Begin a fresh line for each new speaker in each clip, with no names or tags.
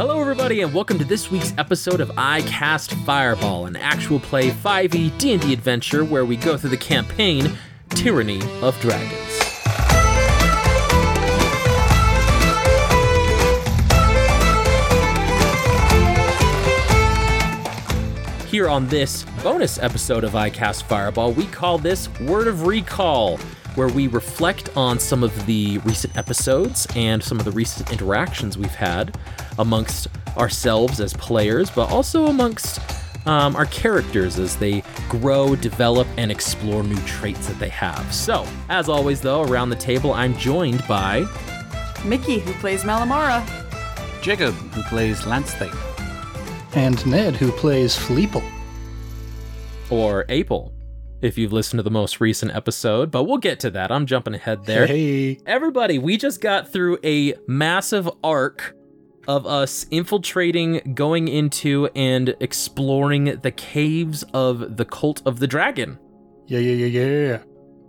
Hello, everybody, and welcome to this week's episode of I Cast Fireball, an actual play 5e D&D adventure where we go through the campaign Tyranny of Dragons. Here on this bonus episode of I Cast Fireball, we call this Word of Recall, where we reflect on some of the recent episodes and some of the recent interactions we've had amongst ourselves as players, but also amongst um, our characters as they grow, develop, and explore new traits that they have. So, as always, though, around the table, I'm joined by
Mickey, who plays Malamara.
Jacob, who plays Lance Thing.
and Ned, who plays Fleeple.
Or Apel, if you've listened to the most recent episode, but we'll get to that. I'm jumping ahead there.
Hey.
Everybody, we just got through a massive arc of us infiltrating, going into, and exploring the caves of the Cult of the Dragon.
Yeah, yeah, yeah, yeah.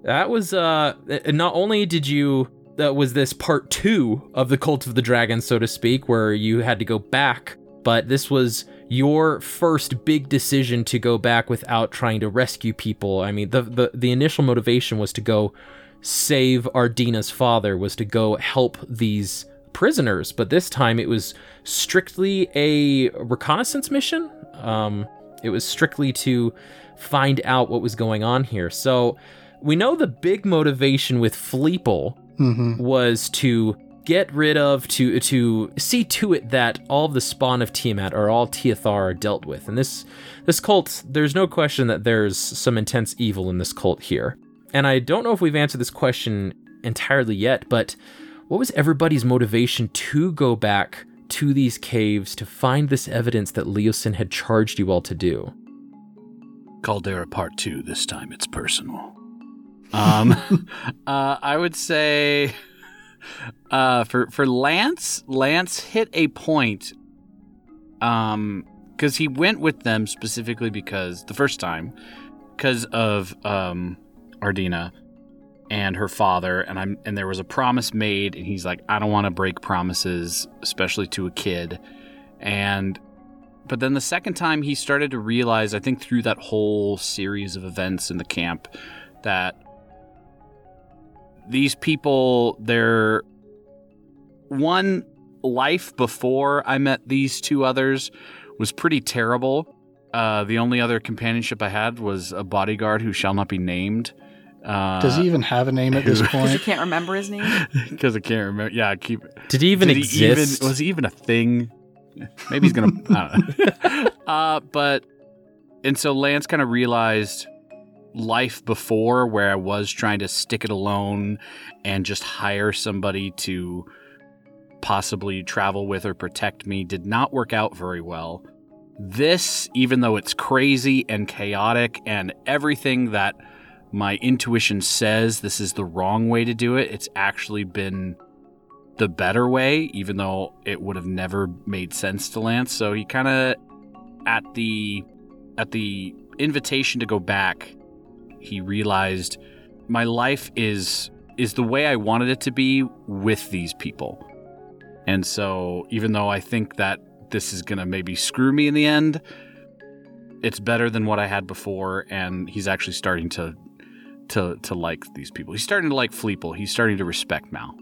That was, uh, not only did you, that was this part two of the Cult of the Dragon, so to speak, where you had to go back but this was your first big decision to go back without trying to rescue people. I mean, the the, the initial motivation was to go save Ardina's father, was to go help these prisoners, but this time it was strictly a reconnaissance mission. Um, it was strictly to find out what was going on here. So we know the big motivation with Fleeple
mm-hmm.
was to get rid of to to see to it that all the spawn of Tiamat or all Tiathar are dealt with. And this this cult, there's no question that there's some intense evil in this cult here. And I don't know if we've answered this question entirely yet, but what was everybody's motivation to go back to these caves to find this evidence that Leosin had charged you all to do?
Caldera Part 2, this time it's personal. Um, uh, I would say uh, for for Lance, Lance hit a point. Um, because he went with them specifically because the first time, because of um, Ardina and her father, and I'm and there was a promise made, and he's like, I don't want to break promises, especially to a kid, and. But then the second time he started to realize, I think through that whole series of events in the camp, that these people, their one life before I met these two others was pretty terrible. Uh, the only other companionship I had was a bodyguard who shall not be named. Uh,
Does he even have a name at this point?
Because you can't remember his name.
Because I can't remember. Yeah, I keep.
Did he even
did
exist?
He even, was he even a thing? Maybe he's gonna. I don't know. uh, but and so Lance kind of realized life before where I was trying to stick it alone and just hire somebody to possibly travel with or protect me did not work out very well. This, even though it's crazy and chaotic and everything that my intuition says this is the wrong way to do it, it's actually been the better way, even though it would have never made sense to Lance. So he kind of at the at the invitation to go back, he realized my life is is the way I wanted it to be with these people. And so, even though I think that this is going to maybe screw me in the end, it's better than what I had before. And he's actually starting to to to like these people. He's starting to like Fleeple. He's starting to respect Mal.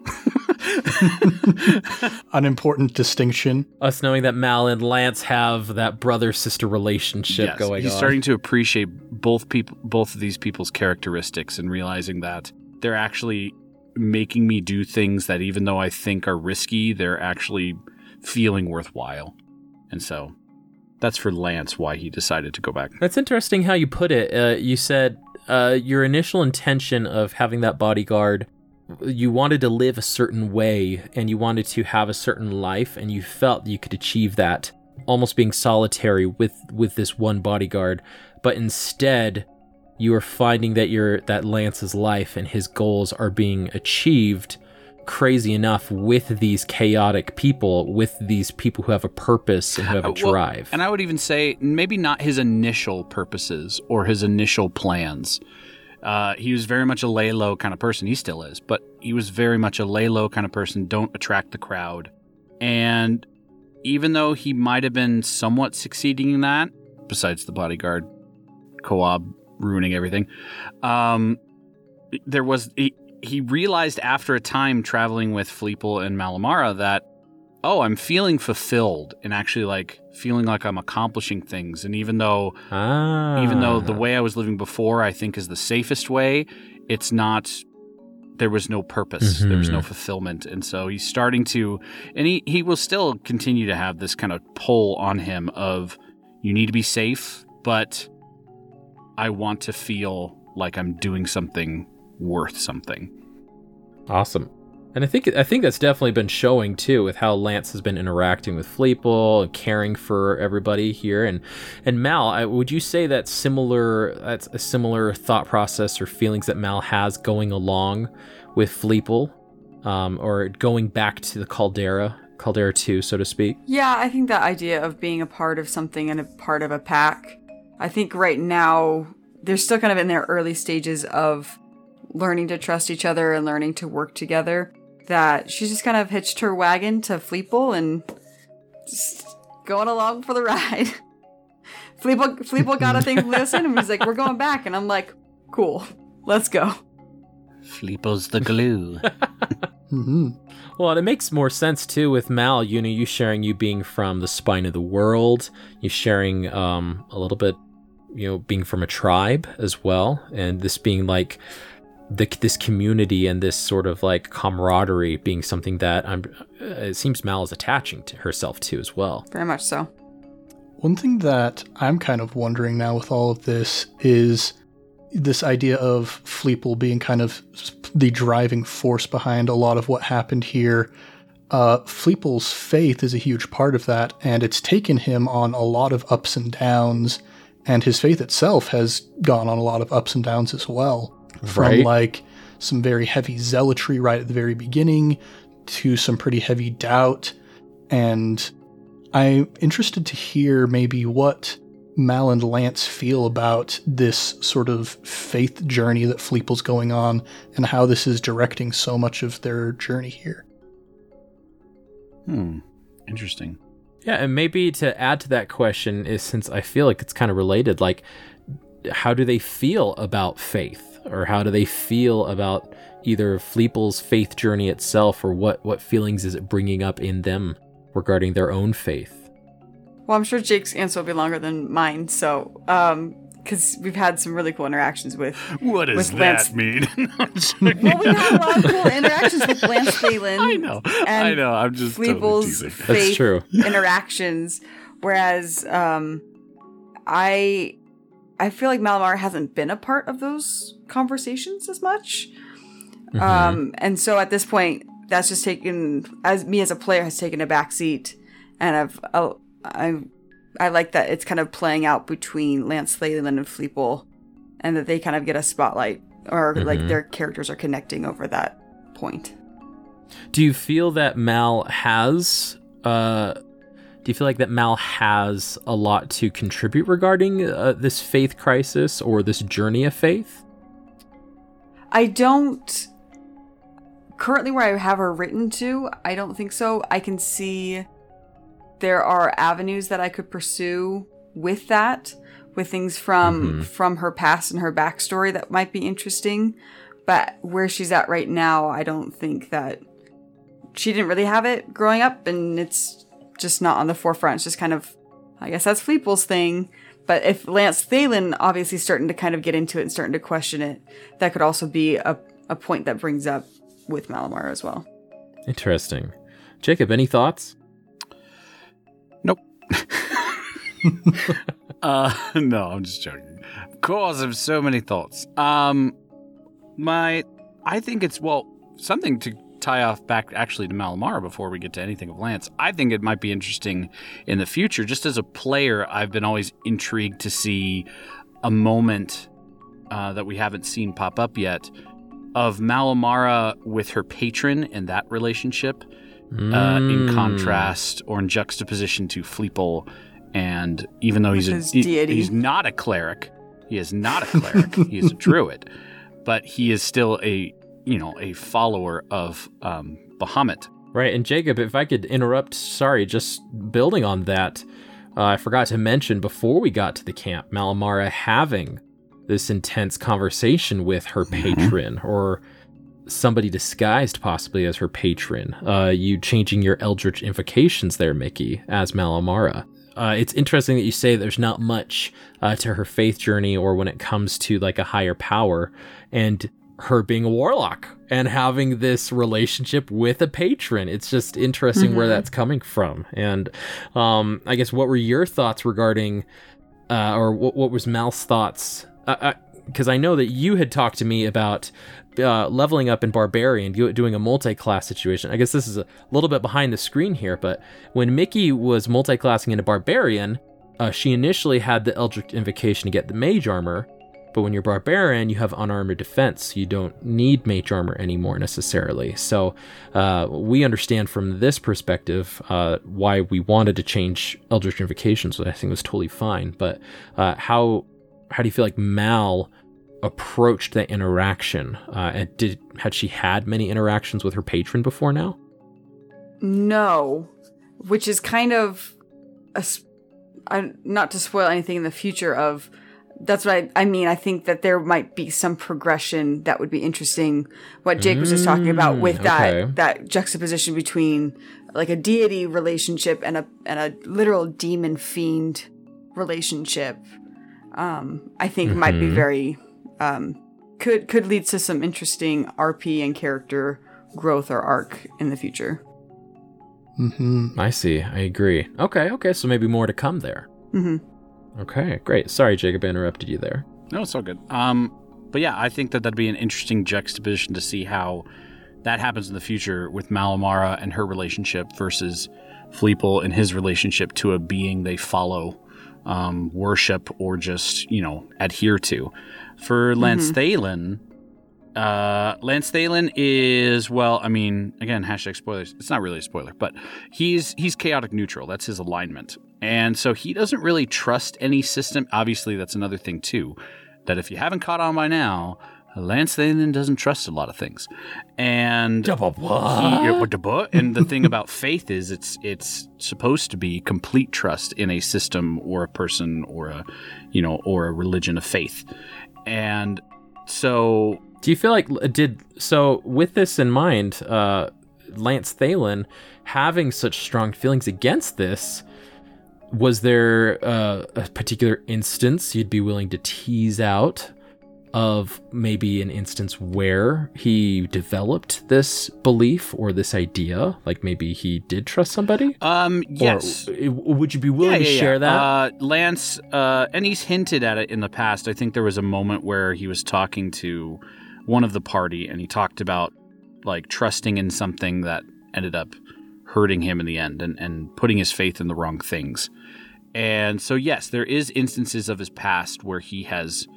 An important distinction.
Us knowing that Mal and Lance have that brother sister relationship
yes,
going
he's
on.
starting to appreciate both people, both of these people's characteristics, and realizing that they're actually making me do things that even though I think are risky, they're actually feeling worthwhile. And so that's for Lance why he decided to go back.
That's interesting how you put it. Uh, you said uh, your initial intention of having that bodyguard, you wanted to live a certain way and you wanted to have a certain life, and you felt you could achieve that almost being solitary with with this one bodyguard, but instead you are finding that your that Lance's life and his goals are being achieved crazy enough with these chaotic people, with these people who have a purpose and who have a
Uh, well,
drive.
and I would even say maybe not his initial purposes or his initial plans. Uh, he was very much a lay low kind of person. He still is, but he was very much a lay low kind of person. Don't attract the crowd. And even though he might have been somewhat succeeding in that, besides the bodyguard co-op ruining everything, um, there was he, he realized after a time traveling with Fleeple and Malamara that oh, I'm feeling fulfilled and actually like feeling like I'm accomplishing things. And even though
Ah.
even though the way I was living before I think is the safest way, it's not there was no purpose. There was no
Mhm.
fulfillment. And so he's starting to and he, he will still continue to have this kind of pull on him of you need to be safe, but I want to feel like I'm doing something worth something.
Awesome. And I think I think that's definitely been showing too with how Lance has been interacting with Fleeple and caring for everybody here. And and Mal, I, would you say that similar that's a similar thought process or feelings that Mal has going along with Fleeple, um, or going back to the Caldera, Caldera Two, so to speak?
Yeah, I think that idea of being a part of something and a part of a pack. I think right now they're still kind of in their early stages of learning to trust each other and learning to work together. That she's just kind of hitched her wagon to Fleeple and just going along for the ride. Fleeple, Fleeple got a thing from Leosin and he's like, "We're going back," and I'm like, "Cool, let's go."
Fleeple's the glue.
hmm
Well, and it makes more sense too with Mal. You know, you sharing you being from the spine of the world, you sharing um, a little bit, you know, being from a tribe as well, and this being like the, this community and this sort of like camaraderie being something that I'm. Uh, it seems Mal is attaching to herself to as well.
Very much so.
One thing that I'm kind of wondering now with all of this is this idea of Fleeple being kind of the driving force behind a lot of what happened here. Uh, Fleeple's faith is a huge part of that, and it's taken him on a lot of ups and downs, and his faith itself has gone on a lot of ups and downs as well. From
Right.
like some very heavy zealotry right at the very beginning to some pretty heavy doubt. And I'm interested to hear maybe what Mal and Lance feel about this sort of faith journey that Fleeple's going on and how this is directing so much of their journey here.
Hmm. Interesting.
Yeah, and maybe to add to that question is since I feel like it's kind of related, like how do they feel about faith, or how do they feel about either Fleeple's faith journey itself, or what what feelings is it bringing up in them regarding their own faith?
Well, I'm sure Jake's answer will be longer than mine. So, um, because we've had some really cool interactions with.
What does
With Lance-
that mean?
Well, we had a lot of cool interactions with Lance Thalen.
I know. I know. I'm just totally teasing.
That's true.
interactions, whereas um, I I feel like Malamar hasn't been a part of those conversations as much.
Mhm.
Um, and so at this point, that's just taken as me as a player has taken a back seat, and I've uh, I like that it's kind of playing out between Lance Leyland and Fleeple, and that they kind of get a spotlight or like
Mhm.
their characters are connecting over that point.
Do you feel that Mal has uh do you feel like that Mal has a lot to contribute regarding uh, this faith crisis or this journey of faith?
I don't currently where I have her written to, I don't think so. I can see there are avenues that I could pursue with that, with things from
Mhm.
from her past and her backstory that might be interesting. But where she's at right now, I don't think that she didn't really have it growing up, and it's just not on the forefront. It's just kind of, I guess that's Fleeple's thing. But if Lance Thalen obviously starting to kind of get into it and starting to question it, that could also be a, a point that brings up with Malamar as well.
Interesting. Jacob, any thoughts?
Uh, no, I'm just joking. Of course, I have so many thoughts. Um, my, I think it's well something to tie off back actually to Malamara before we get to anything of Lance. I think it might be interesting in the future. Just as a player, I've been always intrigued to see a moment uh, that we haven't seen pop up yet of Malamara with her patron and that relationship uh, in
Mm.
contrast or in juxtaposition to Fleeple. And even though
With
he's a, he-
deity.
he's not a cleric, he is not a cleric. he is a druid, but he is still a you know a follower of um, Bahamut.
Right, and Jacob, if I could interrupt, sorry, just building on that, uh, I forgot to mention before we got to the camp, Malamara having this intense conversation with her patron or somebody disguised possibly as her patron. Uh, you changing your Eldritch invocations there, Mickey, as Malamara. Uh, it's interesting that you say there's not much uh, to her faith journey or when it comes to like a higher power and her being a warlock and having this relationship with a patron. It's just interesting where that's coming from. And um, I guess what were your thoughts regarding, uh, or what, what was Mal's thoughts? Because I know that you had talked to me about uh, leveling up in barbarian, doing a multi-class situation. I guess this is a little bit behind the screen here, but when Mickey was multi-classing into barbarian, uh, she initially had the Eldritch Invocation to get the mage armor, but when you're barbarian, you have unarmored defense. You don't need mage armor anymore necessarily. So uh, we understand from this perspective uh, why we wanted to change Eldritch Invocations, which I think was totally fine. But uh, how how do you feel like Mal approached that interaction? Uh, and did had she had many interactions with her patron before now?
No, which is kind of a, s- I, not to spoil anything in the future of that's what I, I mean. I think that there might be some progression that would be interesting. What Jake was just talking about with
Mm,
that
okay.
that juxtaposition between like a deity relationship and a and a literal demon fiend relationship. Um, I think might be
Mhm.
very um, could could lead to some interesting RP and character growth or arc in the future.
hmm
I see. I agree. Okay. Okay. So maybe more to come there.
hmm
Okay. Great. Sorry, Jacob, I interrupted you there.
No, it's all good. Um, but yeah, I think that that'd be an interesting juxtaposition to see how that happens in the future with Malamara and her relationship versus Fleeple and his relationship to a being they follow, um, worship, or just you know adhere to. For Lance Thalen, uh, Lance Thalen is well. I mean, again, hashtag spoilers. It's not really a spoiler, but he's he's chaotic neutral. That's his alignment, and so he doesn't really trust any system. Obviously, that's another thing too. That if you haven't caught on by now, Lance Thalen doesn't trust a lot of things, and he, what the and the thing about faith is it's it's supposed to be complete trust in a system or a person or a you know or a religion of faith, and so
Do you feel like did so with this in mind, uh, Lance Thalen having such strong feelings against this? Was there uh, a particular instance you'd be willing to tease out of maybe an instance where he developed this belief or this idea? Like maybe he did trust somebody?
um yes.
Or would you be willing to share that?
Uh, Lance, uh, and he's hinted at it in the past. I think there was a moment where he was talking to one of the party, and he talked about like trusting in something that ended up hurting him in the end, and, and putting his faith in the wrong things. And so, yes, there is instances of his past where he has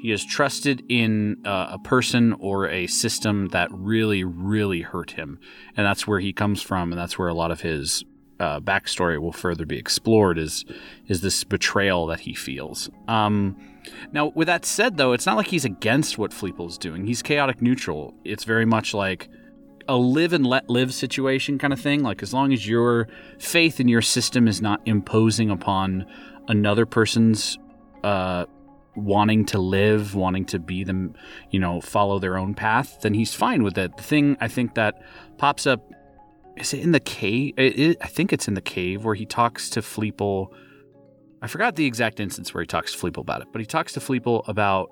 he has trusted in uh, a person or a system that really, really hurt him, and that's where he comes from, and that's where a lot of his uh, backstory will further be explored. Is is this betrayal that he feels? Um, now, with that said, though, it's not like he's against what Fleeple's doing. He's chaotic neutral. It's very much like a live and let live situation kind of thing. Like as long as your faith in your system is not imposing upon another person's uh, wanting to live, wanting to be them, you know, follow their own path, then he's fine with it. The thing I think that pops up is it in the cave? It, it, I think it's in the cave where he talks to Fleeple. I forgot the exact instance where he talks to Fleeple about it, but he talks to Fleeple about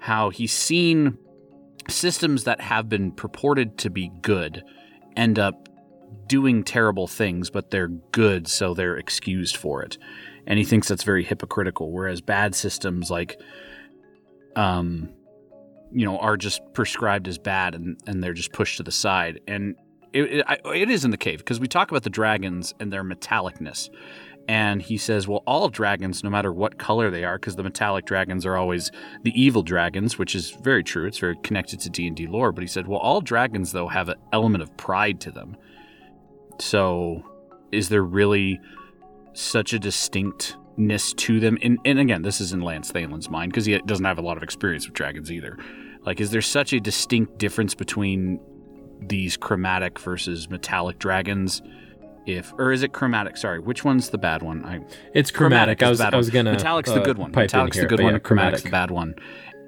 how he's seen systems that have been purported to be good end up doing terrible things, but they're good, so they're excused for it. And he thinks that's very hypocritical. Whereas bad systems like, um, you know, are just prescribed as bad and, and they're just pushed to the side. And it, it, it is in the cave because we talk about the dragons and their metallicness. And he says, well, all dragons, no matter what color they are, because the metallic dragons are always the evil dragons, which is very true. It's very connected to D and D lore. But he said, well, all dragons though have an element of pride to them. So, is there really such a distinctness to them? And, and again, this is in Lance Thalen's mind because he doesn't have a lot of experience with dragons either. Like, is there such a distinct difference between these chromatic versus metallic dragons. If or is it chromatic? Sorry, which one's the bad one? I,
It's chromatic. I
is
was I was gonna
Metallic's
uh,
the good one. Metallic's
here,
the good one.
yeah,
chromatic's the bad one.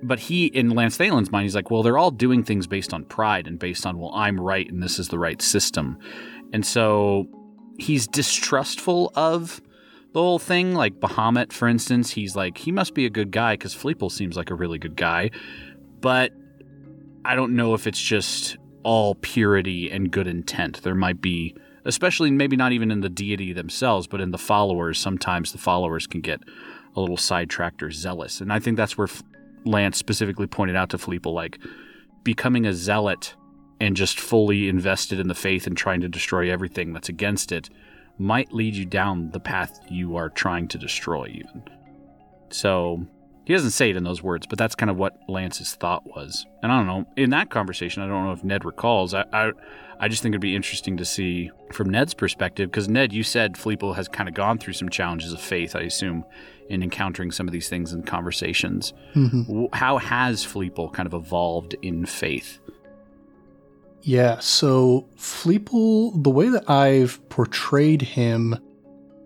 But he, in Lance Thalen's mind, he's like, well, they're all doing things based on pride and based on, well, I'm right and this is the right system. And so he's distrustful of the whole thing. Like Bahamut, for instance, he's like, he must be a good guy because Fleeple seems like a really good guy. But I don't know if it's just all purity and good intent. There might be, especially maybe not even in the deity themselves, but in the followers, sometimes the followers can get a little sidetracked or zealous. And I think that's where Lance specifically pointed out to Fleeple, like becoming a zealot and just fully invested in the faith and trying to destroy everything that's against it might lead you down the path you are trying to destroy, even. So he doesn't say it in those words, but that's kind of what Lance's thought was. And I don't know. In that conversation, I don't know if Ned recalls. I, I, I just think it'd be interesting to see from Ned's perspective, because Ned, you said Fleeple has kind of gone through some challenges of faith, I assume, in encountering some of these things in conversations.
hmm
How has Fleeple kind of evolved in faith?
Yeah, so Fleeple, the way that I've portrayed him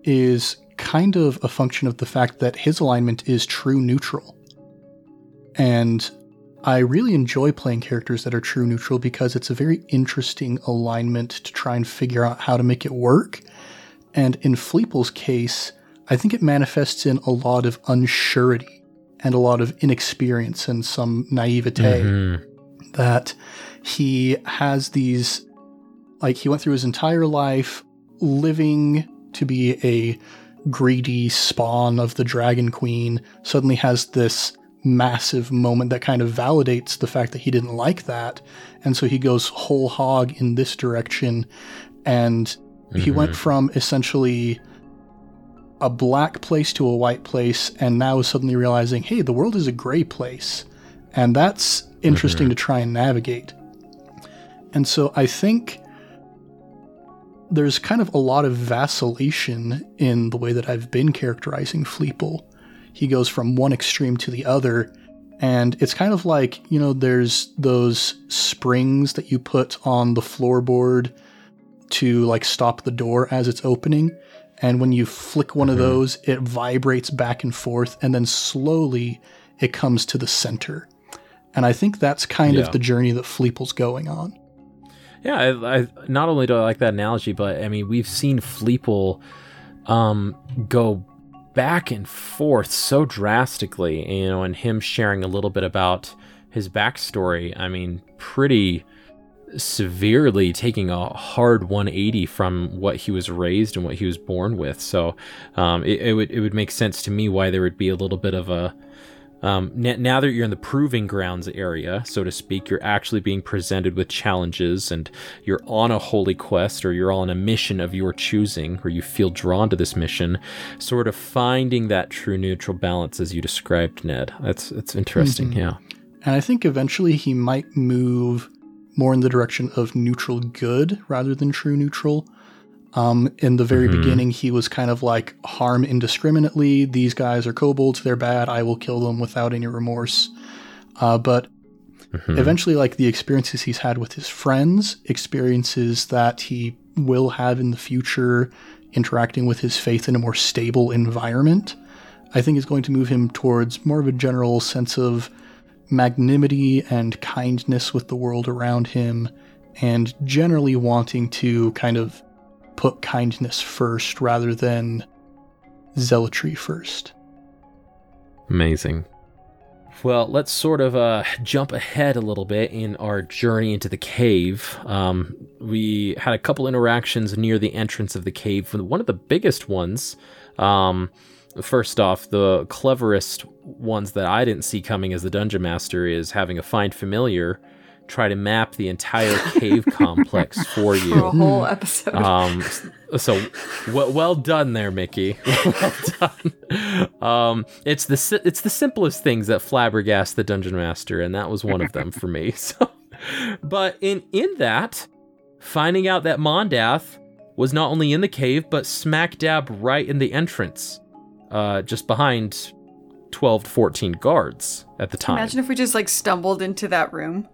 is kind of a function of the fact that his alignment is true neutral. And I really enjoy playing characters that are true neutral because it's a very interesting alignment to try and figure out how to make it work. And in Fleeple's case, I think it manifests in a lot of unsurety and a lot of inexperience and some naivete
Mhm.
That he has these like he went through his entire life living to be a greedy spawn of the dragon queen suddenly has this massive moment that kind of validates the fact that he didn't like that. And so he goes whole hog in this direction. And he
Mhm.
went from essentially a black place to a white place and now is suddenly realizing hey the world is a gray place. And that's interesting to try and navigate. And so i think there's kind of a lot of vacillation in the way that i've been characterizing fleeple. He goes from one extreme to the other and it's kind of like you know there's those springs that you put on the floorboard to like stop the door as it's opening and when you flick one of
Mhm.
those it vibrates back and forth and then slowly it comes to the center and i think that's kind
Yeah.
of the journey that fleeple's going on
Yeah, I, I not only do I like that analogy, but I mean we've seen Fleeple um, go back and forth so drastically, you know, and him sharing a little bit about his backstory. I mean, pretty severely taking a hard 180 from what he was raised and what he was born with. So um, it, it would it would make sense to me why there would be a little bit of a um, n- now that you're in the proving grounds area, so to speak, you're actually being presented with challenges and you're on a holy quest or you're on a mission of your choosing or you feel drawn to this mission, sort of finding that true neutral balance as you described, Ned. That's that's interesting,
Mhm.
yeah.
and i think eventually he might move more in the direction of neutral good rather than true neutral um, in the very
Mhm.
beginning he was kind of like harm indiscriminately these guys are kobolds they're bad i will kill them without any remorse uh, but
Mhm.
eventually like the experiences he's had with his friends experiences that he will have in the future interacting with his faith in a more stable environment i think is going to move him towards more of a general sense of magnanimity and kindness with the world around him and generally wanting to kind of put kindness first rather than zealotry first
Amazing. Well, let's sort of uh, jump ahead a little bit in our journey into the cave. Um, we had a couple interactions near the entrance of the cave. One of the biggest ones, um, first off, the cleverest ones that I didn't see coming as the dungeon master is having a find familiar try to map the entire cave complex for you.
for a whole episode.
Um, so well, well done there, Mickey. well done. Um, it's the it's the simplest things that flabbergast the dungeon master, and that was one of them for me. So, but in in that, finding out that Mondath was not only in the cave but smack dab right in the entrance, uh, just behind twelve to fourteen guards at the time.
Imagine if we just like stumbled into that room.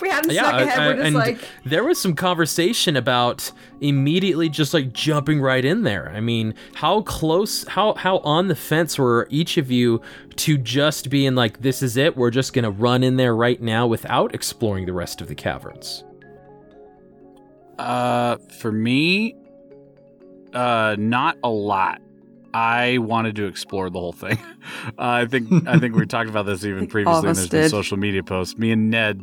We hadn't
yeah,
snuck
I-
ahead.
I-
we're just
and
like,
there was some conversation about immediately just like jumping right in there. I mean, how close, how how on the fence were each of you to just being like, "This is it. We're just gonna run in there right now without exploring the rest of the caverns."
Uh, for me, uh, not a lot. I wanted to explore the whole thing. Uh, I think I think we talked about this even
think all of
previously. and
us
There's been social media posts. Me and Ned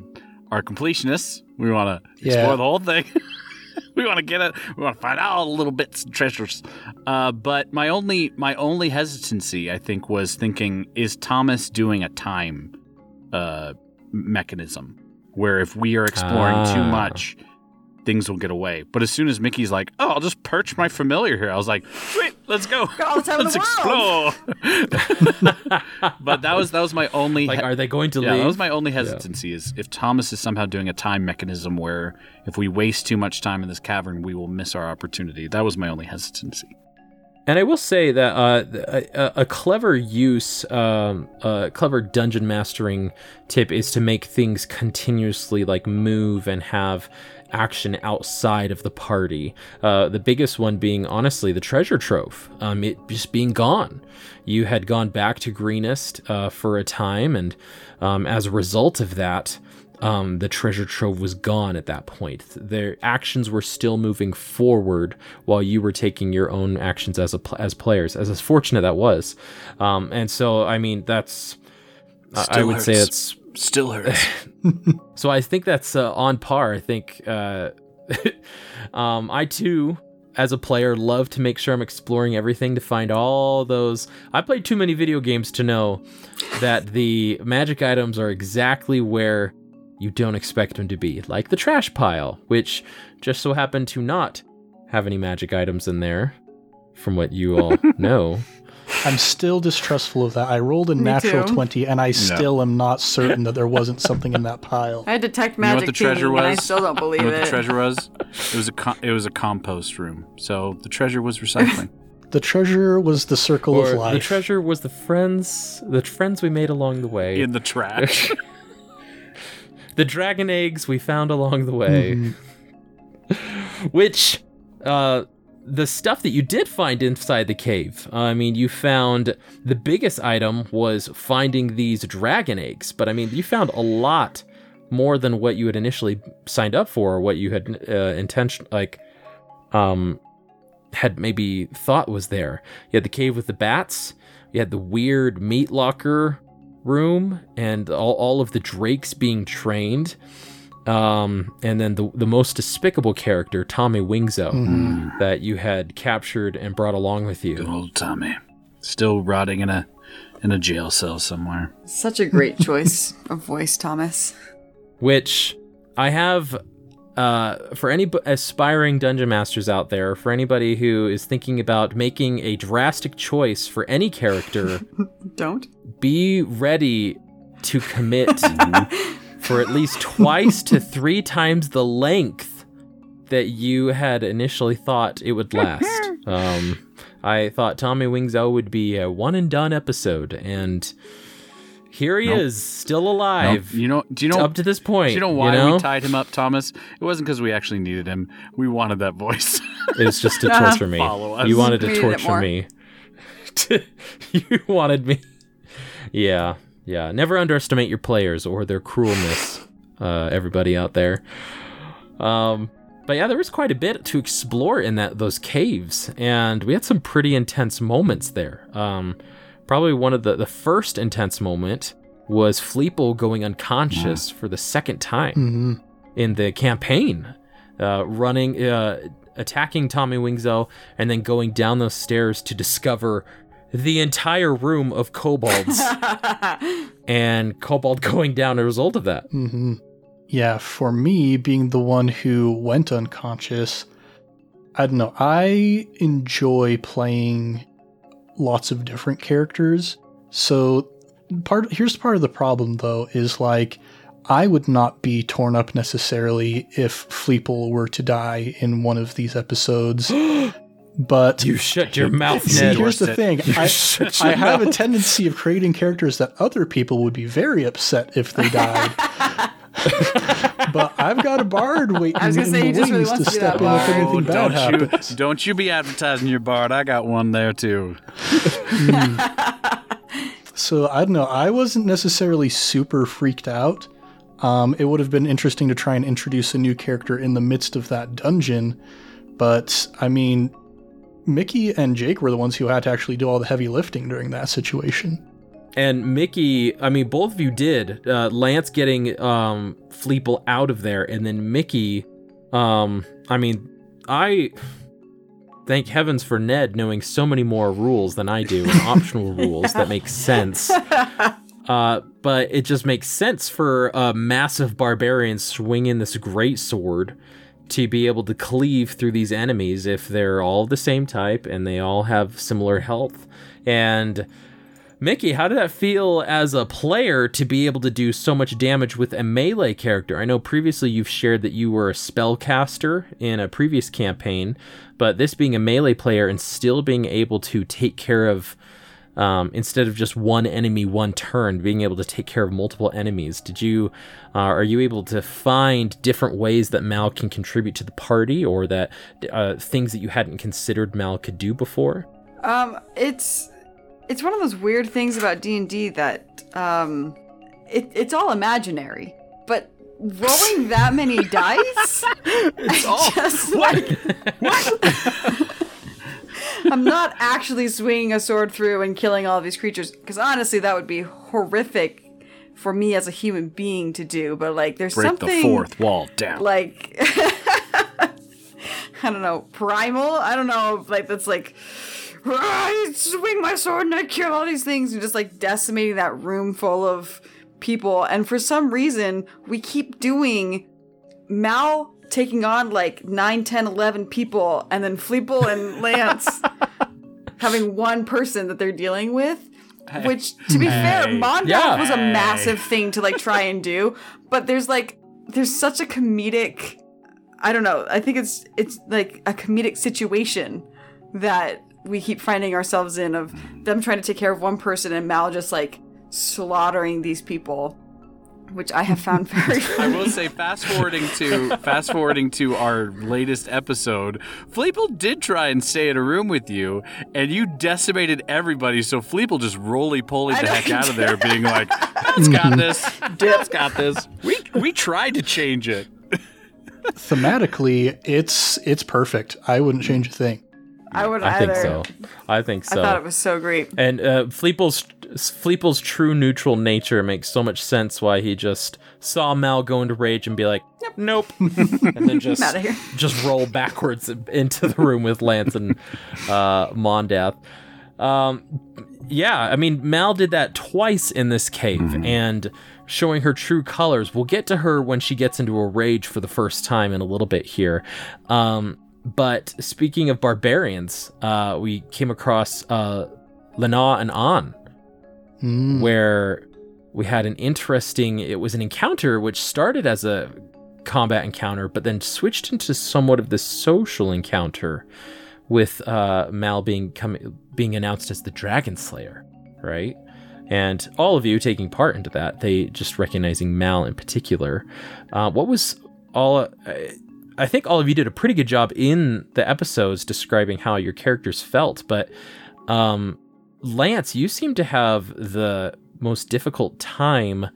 are completionists. We want to
Yeah.
explore the whole thing. we want to get it. We want to find out all the little bits and treasures. Uh, but my only my only hesitancy, I think, was thinking: Is Thomas doing a time uh, mechanism where if we are exploring too
Ah.
much, things will get away? But as soon as Mickey's like, "Oh, I'll just perch my familiar here," I was like, "Sweet, let's go."
all the time
Let's
the
explore. but that was that was my only
Like, are they going to
yeah,
leave?
that was my only hesitancy is if Thomas is somehow doing a time mechanism where if we waste too much time in this cavern, we will miss our opportunity. That was my only hesitancy.
And I will say that uh, a, a clever use, um, a clever dungeon mastering tip is to make things continuously like move and have action outside of the party. Uh, the biggest one being, honestly, the treasure trove. Um, it just being gone. You had gone back to Greenest uh, for a time, and um, as a result of that, um, the treasure trove was gone at that point. Their actions were still moving forward while you were taking your own actions as a as players. As fortunate that was, um, and so I mean that's I- I would say it's
Still hurts.
so I think that's uh, on par. I think uh, um, I too, as a player, love to make sure I'm exploring everything to find all those. I played too many video games to know that the magic items are exactly where you don't expect them to be, like the trash pile, which just so happened to not have any magic items in there, from what you all know.
I'm still distrustful of that. I rolled a
Me
natural
too.
20, and I still am not certain that there wasn't something in that pile.
I detect
You know what
magic
the treasure
thing, and I still don't believe
You know what
it.
the treasure was? It was a com- it was a compost room. So the treasure was recycling.
The treasure was the circle
Or
of life.
the treasure was the friends, the friends we made along the way.
in the trash.
the dragon eggs we found along the way.
Mhm.
Which, uh, the stuff that you did find inside the cave, I mean, you found the biggest item was finding these dragon eggs, but I mean, you found a lot more than what you had initially signed up for, or what you had uh, intention like, um, had maybe thought was there. You had the cave with the bats. You had the weird meat locker room, and all, all of the drakes being trained. Um, and then the the most despicable character, Tommy Wingzo,
Mhm.
that you had captured and brought along with
Good
you.
old Tommy, still rotting in a in a jail cell somewhere.
Such a great choice of voice, Thomas.
Which I have uh, for any b- aspiring dungeon masters out there, for anybody who is thinking about making a drastic choice for any character,
Don't.
be ready to commit for at least twice to three times the length that you had initially thought it would last. Um, I thought Tommy Wingzo would be a one and done episode, and here he
Nope.
is, still
Nope.
alive.
You know? Do you know?
up to this point.
do you know why
know?
we tied him up, Thomas? It wasn't because we actually needed him. We wanted that voice.
it was just to torture me.
Us.
You wanted to
We needed
torture me. you wanted me. Yeah, yeah. Never underestimate your players or their cruelness. Uh, everybody out there. Um, but yeah, there was quite a bit to explore in that those caves, and we had some pretty intense moments there. Um, probably one of the the first intense moment was Fleeple going unconscious for the second time
Mhm.
in the campaign, uh, running, uh, attacking Tommy Wingzo, and then going down those stairs to discover the entire room of kobolds and kobold going down as a result of that.
hmm Yeah, for me, being the one who went unconscious, I don't know. I enjoy playing lots of different characters. So part here's part of the problem though is like I would not be torn up necessarily if Fleeple were to die in one of these episodes. But
You shut your mouth,
See,
Ned.
here's the thing. I, I
your
have a tendency of creating characters that other people would be very upset if they died. but I've got a bard waiting
I was gonna
in the
he just really
wings
wants
to
to
step in if anything
Oh,
bad
don't
happens.
you don't you be advertising your bard. I got one there too.
So I don't know. I wasn't necessarily super freaked out. Um, it would have been interesting to try and introduce a new character in the midst of that dungeon, but I mean, Mickey and Jake were the ones who had to actually do all the heavy lifting during that situation.
And Mickey, I mean, both of you did. Uh, Lance getting um, Fleeple out of there, and then Mickey. Um, I mean, I thank heavens for Ned knowing so many more rules than I do, and optional rules that make sense. Uh, but it just makes sense for a massive barbarian swinging this great sword to be able to cleave through these enemies if they're all the same type and they all have similar health. And Mickey, how did that feel as a player to be able to do so much damage with a melee character? I know previously you've shared that you were a spellcaster in a previous campaign, but this being a melee player and still being able to take care of um, instead of just one enemy one turn being able to take care of multiple enemies. Did you uh, are you able to find different ways that mal can contribute to the party or that uh, things that you hadn't considered mal could do before?
Um, it's it's one of those weird things about D and D that um, it, it's all imaginary, but rolling that many dice, it's
all-
just like I'm not actually swinging a sword through and killing all these creatures because honestly, that would be horrific for me as a human being to do. But like, there's
Break
something
the fourth wall down.
like I don't know, primal. I don't know, like that's like ah, I swing my sword and I kill all these things and just like decimating that room full of people. And for some reason, we keep doing Mal taking on like 9, 10, 11 people, and then Fleeple and Lance having one person that they're dealing with. Which, to be fair,
Hey.
Yeah.
was a
Hey.
massive thing to like try and do, but there's like there's such a comedic I don't know. I think it's it's like a comedic situation that we keep finding ourselves in of them trying to take care of one person and Mal just like slaughtering these people, which I have found very
I will say, fast forwarding to fast forwarding to our latest episode, Fleeple did try and stay in a room with you, and you decimated everybody. So Fleeple just roly poly the heck out of there, being like, "That's got this. Dip's got this." We we tried to change it.
Thematically, it's it's perfect. I wouldn't change a thing.
I would
i
either.
think so i think so.
I thought it was so great.
and uh, Fleeple's Fleeple's true neutral nature makes so much sense why he just saw Mal go into rage and be like, "Nope," and then just
outta here.
just roll backwards into the room with Lance and uh, Mondath. Um, yeah, I mean Mal did that twice in this cave, and showing her true colors. We'll get to her when she gets into a rage for the first time in a little bit here. Um, but speaking of barbarians, uh, we came across uh, Lena and An,
Mm.
where we had an interesting. It was an encounter which started as a combat encounter, but then switched into somewhat of this social encounter, with uh, Mal being coming being announced as the Dragon Slayer, right? And all of you taking part into that, they just recognizing Mal in particular. Uh, what was all? I I think all of you did a pretty good job in the episodes describing how your characters felt, but um, Lance, you seem to have the most difficult time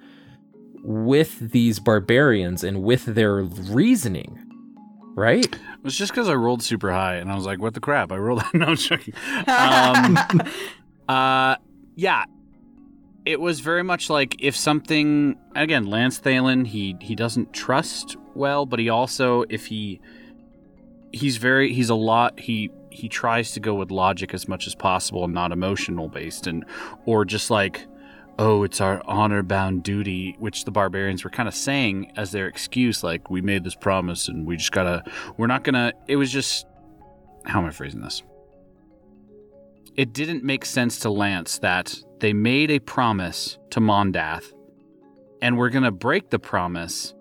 with these barbarians and with their reasoning, right?
It was just because I rolled super high, and I was like, "What the crap?" I rolled. no, I'm joking. Um, uh, yeah, it was very much like if something again, Lance Thalen, he he doesn't trust well, but he also if he he's very he's a lot he he tries to go with logic as much as possible and not emotional based and or just like oh it's our honor bound duty which the barbarians were kind of saying as their excuse like we made this promise and we just gotta we're not gonna it was just how am i phrasing this? It didn't make sense to lance that they made a promise to mondath and we're gonna break the promise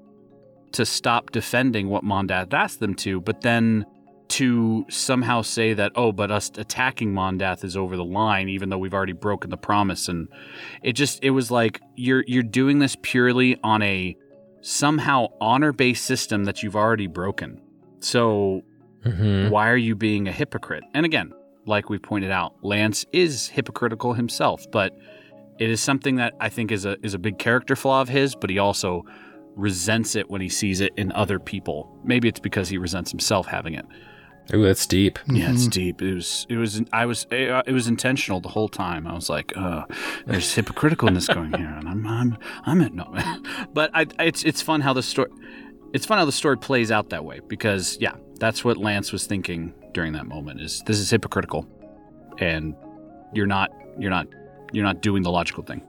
to stop defending what mondath asked them to but then to somehow say that oh but us attacking mondath is over the line even though we've already broken the promise and it just it was like you're you're doing this purely on a somehow honor based system that you've already broken. So
Mhm.
why are you being a hypocrite? And again, like we pointed out, Lance is hypocritical himself, but it is something that I think is a is a big character flaw of his, but he also resents it when he sees it in other people. Maybe it's because he resents himself having it.
Ooh, that's deep.
Yeah, it's
Mhm.
deep. It was it was I was it was intentional the whole time. I was like, uh, there's hypocriticalness going here, and I'm I'm I'm at no. but I, it's it's fun how the story it's fun how the story plays out that way because yeah, that's what Lance was thinking during that moment. Is this is hypocritical, and you're not you're not you're not doing the logical thing.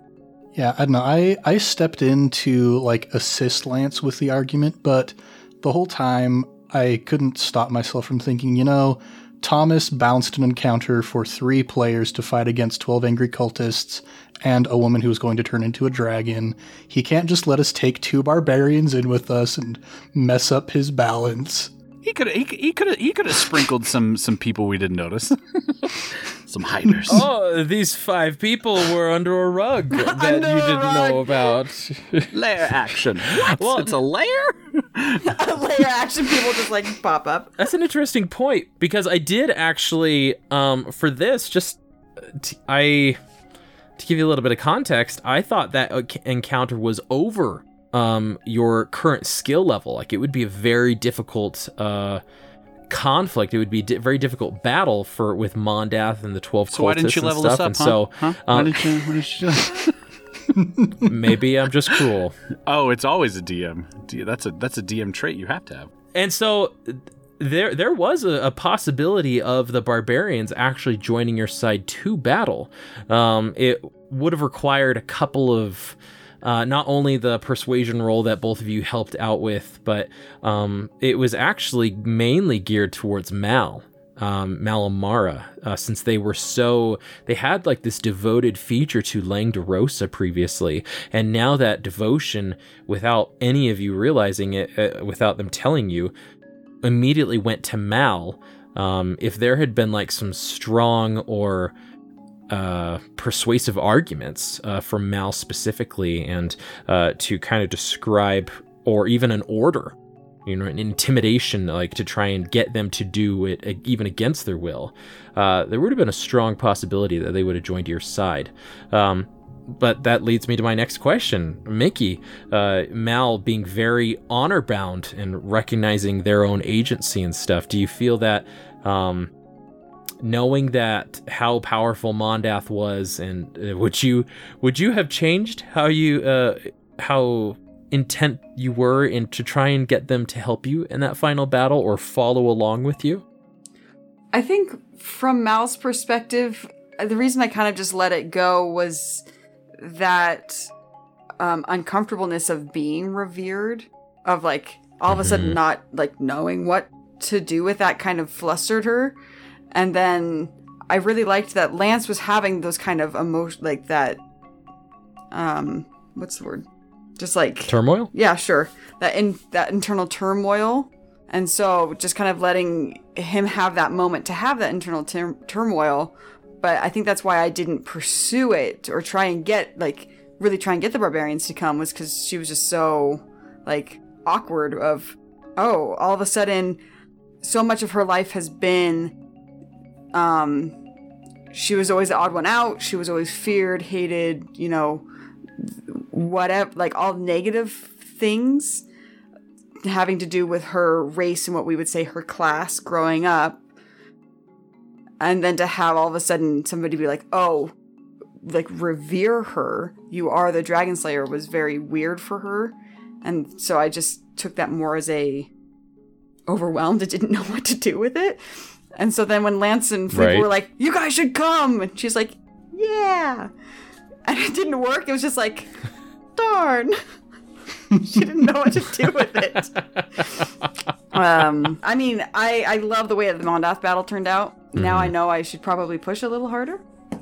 Yeah, I don't know. I, I stepped in to like assist Lance with the argument, but the whole time I couldn't stop myself from thinking, you know, Thomas bounced an encounter for three players to fight against 12 angry cultists and a woman who was going to turn into a dragon. He can't just let us take two barbarians in with us and mess up his balance.
He could he he could he could have sprinkled some some people we didn't notice, some hiders.
Oh, these five people were under a rug that
Under
you didn't know about.
Layer action. What?
Well-
it's a layer.
Layer action people just like pop up.
That's an interesting point because I did actually, um, for this, just uh, t- I to give you a little bit of context, I thought that uh, encounter was over um your current skill level. Like it would be a very difficult uh conflict. It would be a di- very difficult battle for with Mondath and the twelve
So why didn't you level
stuff.
us up? huh?
so
huh?
uh,
why did you? Did you?
maybe I'm just cruel.
oh, it's always a DM. That's a that's a DM trait you have to have.
And so there there was a, a possibility of the barbarians actually joining your side to battle. Um, it would have required a couple of uh, not only the persuasion roll that both of you helped out with, but um, it was actually mainly geared towards Mal. Um, Malamara, uh, since they were so, they had like this devoted feature to Langdorosa previously, and now that devotion, without any of you realizing it, uh, without them telling you, immediately went to Mal. Um, if there had been like some strong or uh, persuasive arguments uh, from Mal specifically, and uh, to kind of describe or even an order, you know, an intimidation, like to try and get them to do it even against their will, uh, there would have been a strong possibility that they would have joined your side. Um, but that leads me to my next question. Mickey, uh, Mal being very honor bound and recognizing their own agency and stuff, do you feel that um, knowing that how powerful Mondath was, and uh, would you would you have changed how you uh, how intent you were in to try and get them to help you in that final battle or follow along with you?
I think from Mal's perspective, uh, the reason I kind of just let it go was that um, uncomfortableness of being revered, of like all of a sudden
Mhm.
not like knowing what to do with that kind of flustered her. And then I really liked that Lance was having those kind of emotion, like that. Um, what's the word? Just like
Turmoil?
yeah, sure. That in that internal turmoil, and so just kind of letting him have that moment to have that internal tur- turmoil. But I think that's why I didn't pursue it or try and get like really try and get the barbarians to come was because she was just so like awkward. Of oh, all of a sudden, so much of her life has been, um, she was always the odd one out. She was always feared, hated. You know, whatever, like all negative things having to do with her race and what we would say her class growing up. And then to have all of a sudden somebody be like, oh, like revere her, you are the Dragon Slayer was very weird for her. And so I just took that more as a overwhelmed. I didn't know what to do with it. And so then when Lance and Fleet
Right.
were like, you guys should come. And she's like, yeah. And it didn't work. It was just like, darn. she didn't know what to do with it. Um, I mean, I, I love the way that the Mondath battle turned out. Now I know I should probably push a little harder.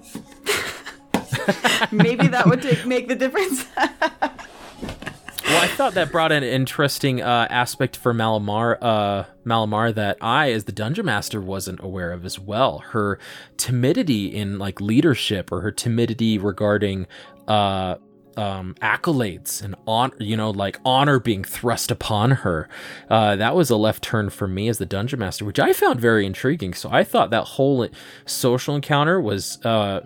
Maybe that would take, make the difference.
Well, I thought that brought an interesting uh, aspect for Malamar, uh, Malamar that I, as the dungeon master, wasn't aware of as well. Her timidity in like leadership, or her timidity regarding uh, um, accolades and honor, you know like honor being thrust upon her uh, that was a left turn for me as the dungeon master which i found very intriguing so i thought that whole social encounter was uh,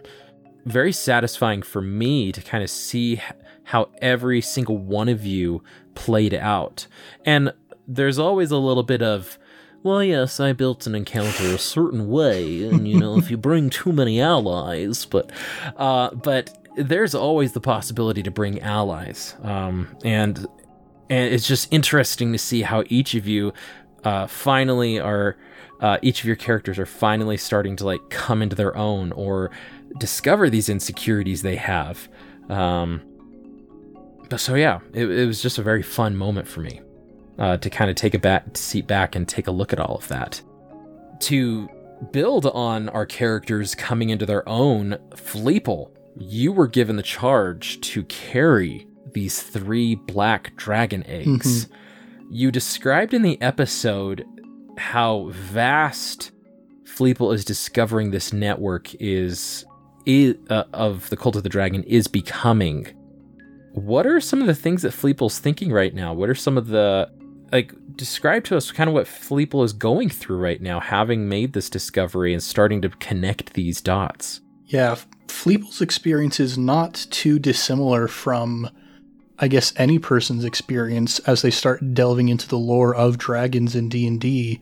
very satisfying for me to kind of see how every single one of you played out and there's always a little bit of well, yes, I built an encounter a certain way, and you know, if you bring too many allies, but, uh, but there's always the possibility to bring allies, um, and and it's just interesting to see how each of you, uh, finally are, uh, each of your characters are finally starting to like come into their own or discover these insecurities they have. Um, so yeah, it, it was just a very fun moment for me uh, to kind of take a back seat back and take a look at all of that. To build on our characters coming into their own, Fleeple, you were given the charge to carry these three black dragon eggs. You described in the episode how vast Fleeple is discovering this network is, is uh, of the cult of the dragon is becoming. What are some of the things that Fleeple's thinking right now? What are some of the like describe to us kind of what Fleeple is going through right now, having made this discovery and starting to connect these dots.
Yeah, Fleeple's experience is not too dissimilar from, I guess, any person's experience as they start delving into the lore of dragons in D and D,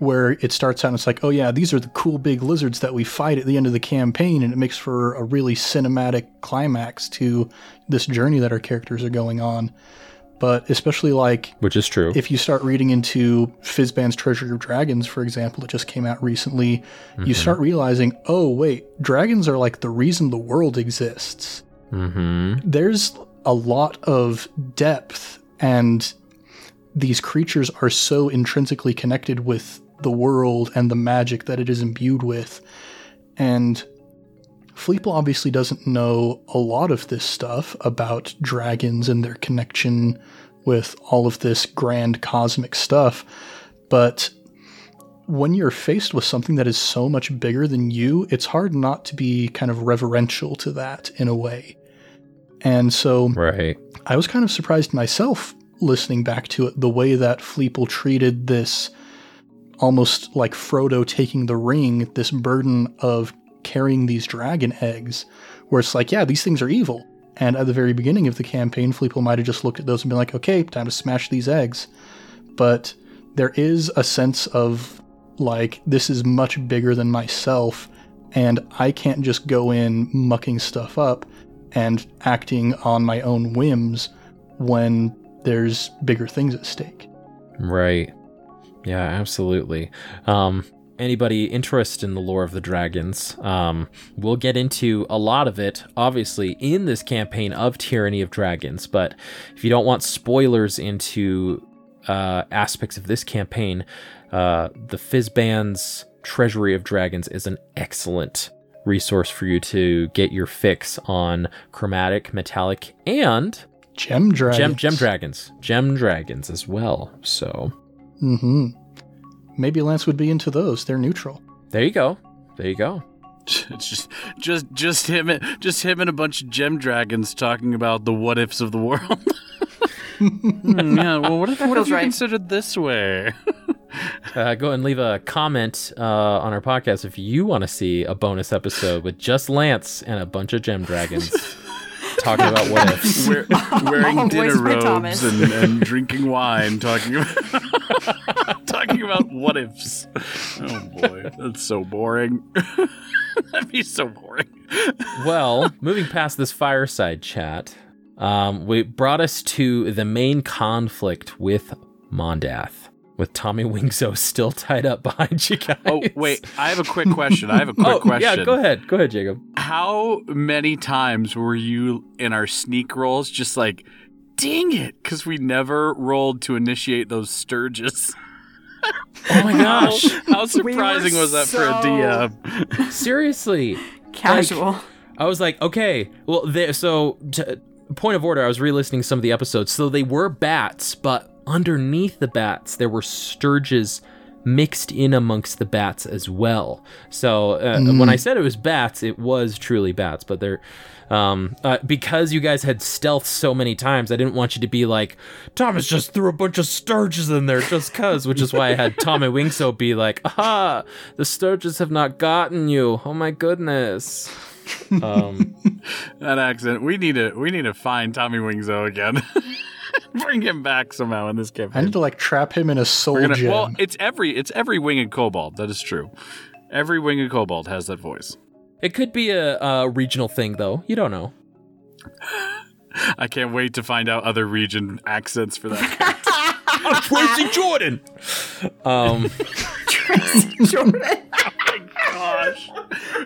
where it starts out and it's like, oh yeah, these are the cool big lizards that we fight at the end of the campaign, and it makes for a really cinematic climax to this journey that our characters are going on. But especially like
Which is true.
if you start reading into Fizban's Treasury of Dragons, for example, that just came out recently, you start realizing, oh, wait, dragons are like the reason the world exists.
mm-hmm.
There's a lot of depth, and these creatures are so intrinsically connected with the world and the magic that it is imbued with. And Fleeple obviously doesn't know a lot of this stuff about dragons and their connection with all of this grand cosmic stuff. But when you're faced with something that is so much bigger than you, it's hard not to be kind of reverential to that in a way. And so
Right.
I was kind of surprised myself listening back to it, the way that Fleeple treated this almost like Frodo taking the ring, this burden of carrying these dragon eggs, where it's like, yeah, these things are evil. And at the very beginning of the campaign, Fleeple might have just looked at those and been like, okay, time to smash these eggs. But there is a sense of like, this is much bigger than myself, and I can't just go in mucking stuff up and acting on my own whims when there's bigger things at stake.
Right. Yeah, absolutely. Um, anybody interested in the lore of the dragons, um, we'll get into a lot of it, obviously, in this campaign of Tyranny of Dragons. But if you don't want spoilers into uh, aspects of this campaign, uh, the Fizban's Treasury of Dragons is an excellent resource for you to get your fix on chromatic, metallic, and
Gem dragons.
gem gem dragons, gem dragons as well. So
Mm-hmm. Maybe Lance would be into those. They're neutral.
there you go, there you go.
It's just, just, just him, and- just him and a bunch of gem dragons talking about the what ifs of the world. Hmm, yeah, well, what if, what if
feels
you
right.
considered this way?
Uh, go and leave a comment uh, on our podcast if you want to see a bonus episode with just Lance and a bunch of gem dragons talking about what ifs.
Wear, wearing
Oh,
dinner robes and, and drinking wine, talking about talking about what ifs. Oh boy, that's so boring. That'd be so boring.
well, moving past this fireside chat, um, we brought us to the main conflict with Mondath, with Tommy Wingzo still tied up behind you oh, guys.
Oh wait, I have a quick question. I have a quick
oh,
question.
yeah, go ahead, go ahead, Jacob.
How many times were you in our sneak rolls just like, dang it, because we never rolled to initiate those stirges?
Oh my gosh,
How surprising was that for a DM?
seriously.
Casual.
I was like, okay, well, they, so t- point of order, I was re-listening some of the episodes. So they were bats, but underneath the bats there were stirges mixed in amongst the bats as well. So uh, when I said it was bats, it was truly bats, but they're um, uh, because you guys had stealth so many times, I didn't want you to be like Thomas just threw a bunch of stirges in there just cause, which is why I had Tommy Wingzo be like, "Aha, the stirges have not gotten you. Oh my goodness." Um,
That accent. We need to we need to find Tommy Wingzo again. Bring him back somehow in this
game.
I
need to like trap him in a soul
gonna-
gem.
well, it's every it's every winged kobold. That is true. Every winged kobold has that voice.
it could be a, a regional thing, though. You don't know.
I can't wait to find out other region accents for that.
I'm Tracy Jordan. Um,
Jordan.
Oh my gosh.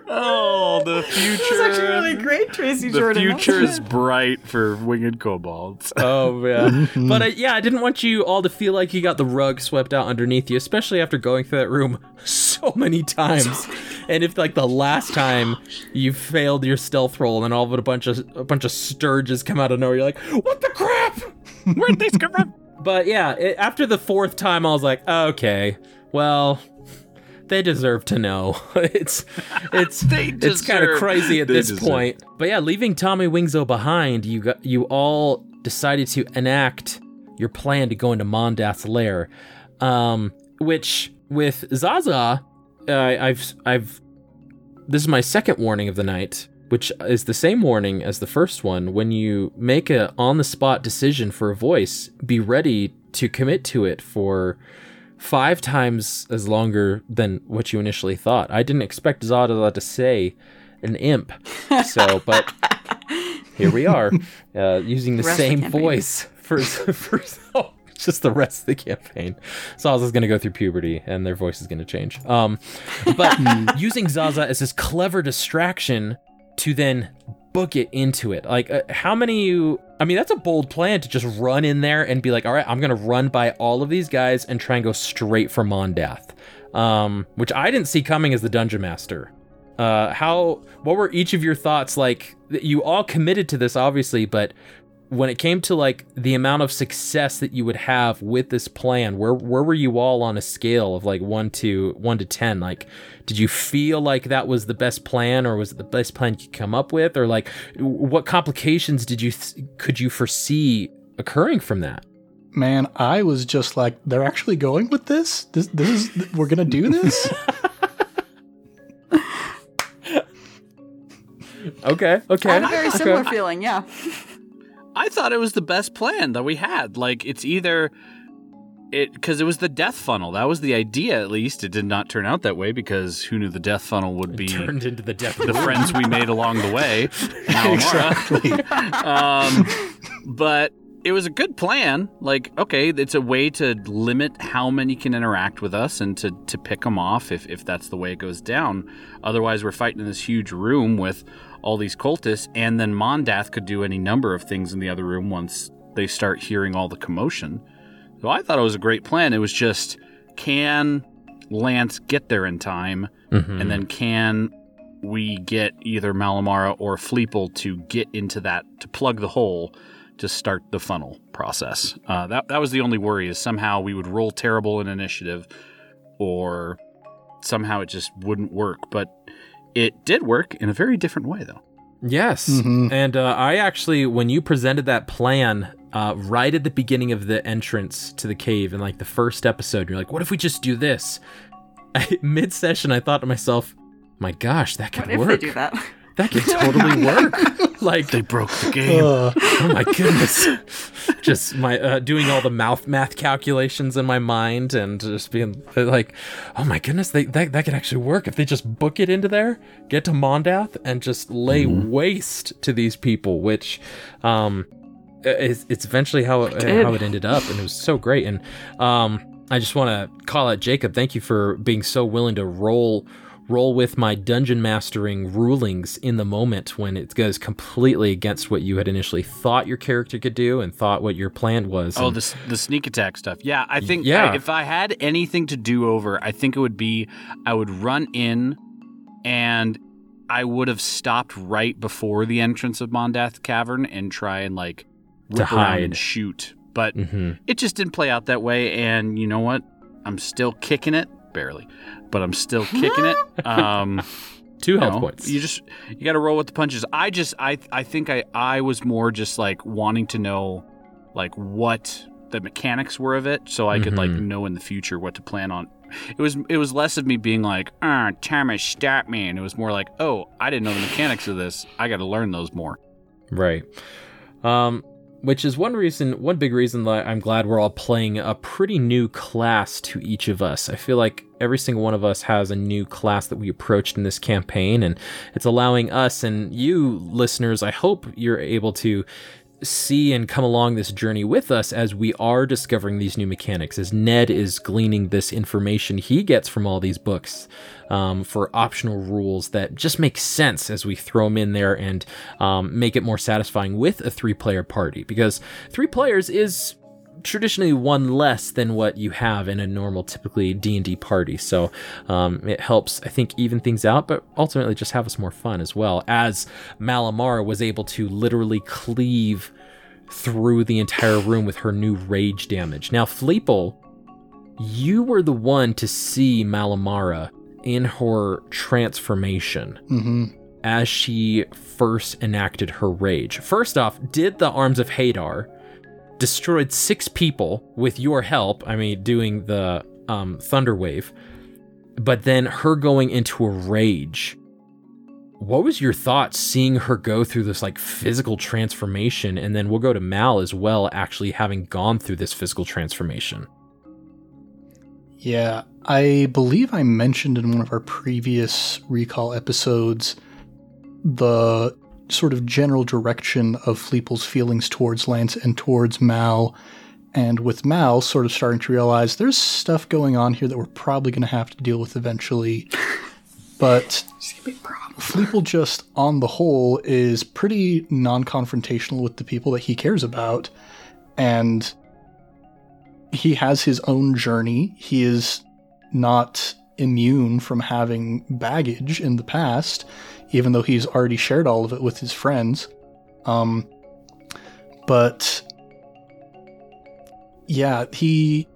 Oh, the future.
That's actually really great, Tracy
the
Jordan.
The future is bright for winged kobolds.
oh yeah, but uh, yeah, I didn't want you all to feel like you got the rug swept out underneath you, especially after going through that room so many times. and if like the last time you failed your stealth roll, and then all of a bunch of a bunch of stirges come out of nowhere, you're like, what the crap?
Where'd these come from?
But yeah, it, after the fourth time, I was like, okay, well, they deserve to know. it's it's
They
it's kind of crazy at this
deserve-
point. But yeah, leaving Tommy Wingzo behind, you got you all decided to enact your plan to go into Mondath's lair, um, which with Zaza, uh, I've I've this is my second warning of the night, which is the same warning as the first one. When you make a on the spot decision for a voice, be ready to commit to it for five times as longer than what you initially thought. I didn't expect Zaza to say an imp, so but here we are uh, using the
Rest the
same
campaign.
voice for for oh, just the rest of the campaign. Zaza's gonna go through puberty and their voice is gonna change. Um, but using Zaza as this clever distraction to then book it into it. Like, uh, how many you? I mean, that's a bold plan to just run in there and be like, all right, I'm gonna run by all of these guys and try and go straight for Mondath. Um, which I didn't see coming as the dungeon master. Uh, how? What were each of your thoughts? Like, you all committed to this, obviously, but when it came to like the amount of success that you would have with this plan where where were you all on a scale of like 1 to 1 to 10 like did you feel like that was the best plan or was it the best plan you could come up with or like what complications did you th- could you foresee occurring from that
Man, I was just like, they're actually going with this. This, this is, we're gonna do this.
okay okay
I had a very
okay.
similar feeling, yeah.
I thought it was the best plan that we had. Like it's either it because it was the death funnel. That was the idea, at least. It did not turn out that way because who knew the death funnel would be
turned into the death
the friends we made along the way. exactly. um, but it was a good plan. Like, okay, it's a way to limit how many can interact with us and to, to pick them off if, if that's the way it goes down. Otherwise, we're fighting in this huge room with all these cultists, and then Mondath could do any number of things in the other room once they start hearing all the commotion. So I thought it was a great plan. It was just can Lance get there in time?
Mhm.
And then can we get either Malamara or Fleeple to get into that to plug the hole to start the funnel process? Uh, that that was the only worry is somehow we would roll terrible in initiative, or somehow it just wouldn't work. But it did work in a very different way, though.
Yes.
Mhm.
And uh, I actually, when you presented that plan uh, right at the beginning of the entrance to the cave in like the first episode, you're like, what if we just do this? Mid session, I thought to myself, my gosh, that could
What if
work.
they do that?
That could totally work. like,
They broke the game.
Uh,
oh my goodness. just my uh, doing all the mouth math calculations in my mind and just being like, oh my goodness, they, that, that could actually work if they just book it into there, get to Mondath, and just lay waste to these people, which um, it's, it's eventually how it, how it ended up, and it was so great. And um, I just want to call out Jacob. Thank you for being so willing to roll roll with my dungeon mastering rulings in the moment when it goes completely against what you had initially thought your character could do and thought what your plan was.
Oh,
And-
the the sneak attack stuff. Yeah, I think
Yeah.
I- if I had anything to do over, I think it would be I would run in and I would have stopped right before the entrance of Mondath Cavern and try and like
To hide.
and shoot. But
Mhm.
it just didn't play out that way and you know what? I'm still kicking it, barely, but I'm still kicking it. Um,
Two
you
health
know,
points.
You just you got to roll with the punches. I just I I think I I was more just like wanting to know like what the mechanics were of it, so I could like
Mhm.
know in the future what to plan on. It was it was less of me being like, ah, Thomas, stop me, and it was more like, oh, I didn't know the mechanics of this. I got to learn those more.
Right. Um, which is one reason, one big reason that I'm glad we're all playing a pretty new class to each of us. I feel like every single one of us has a new class that we approached in this campaign, and it's allowing us and you listeners, I hope you're able to see and come along this journey with us as we are discovering these new mechanics, as Ned is gleaning this information he gets from all these books um, for optional rules that just make sense as we throw them in there and um, make it more satisfying with a three player party. Because three players is traditionally one less than what you have in a normal typically d&d party. So um, it helps i think even things out but ultimately just have us more fun as well. As malamar was able to literally cleave through the entire room with her new rage damage. Now fleeple you were the one to see malamara in her transformation
hmm
as she first enacted her rage. First off, did the arms of Hadar destroyed six people with your help? I mean, doing the um, thunder wave, but then her going into a rage. What was your thought seeing her go through this like physical transformation, and then we'll go to Mal as well, actually having gone through this physical transformation.
Yeah, I believe I mentioned in one of our previous recall episodes the sort of general direction of Fleeple's feelings towards Lance and towards Mal. And with Mal sort of starting to realize there's stuff going on here that we're probably going to have to deal with eventually. But Fleeple just, on the whole, is pretty non confrontational with the people that he cares about. And he has his own journey. He is not immune from having baggage in the past, even though he's already shared all of it with his friends. Um, but yeah, he.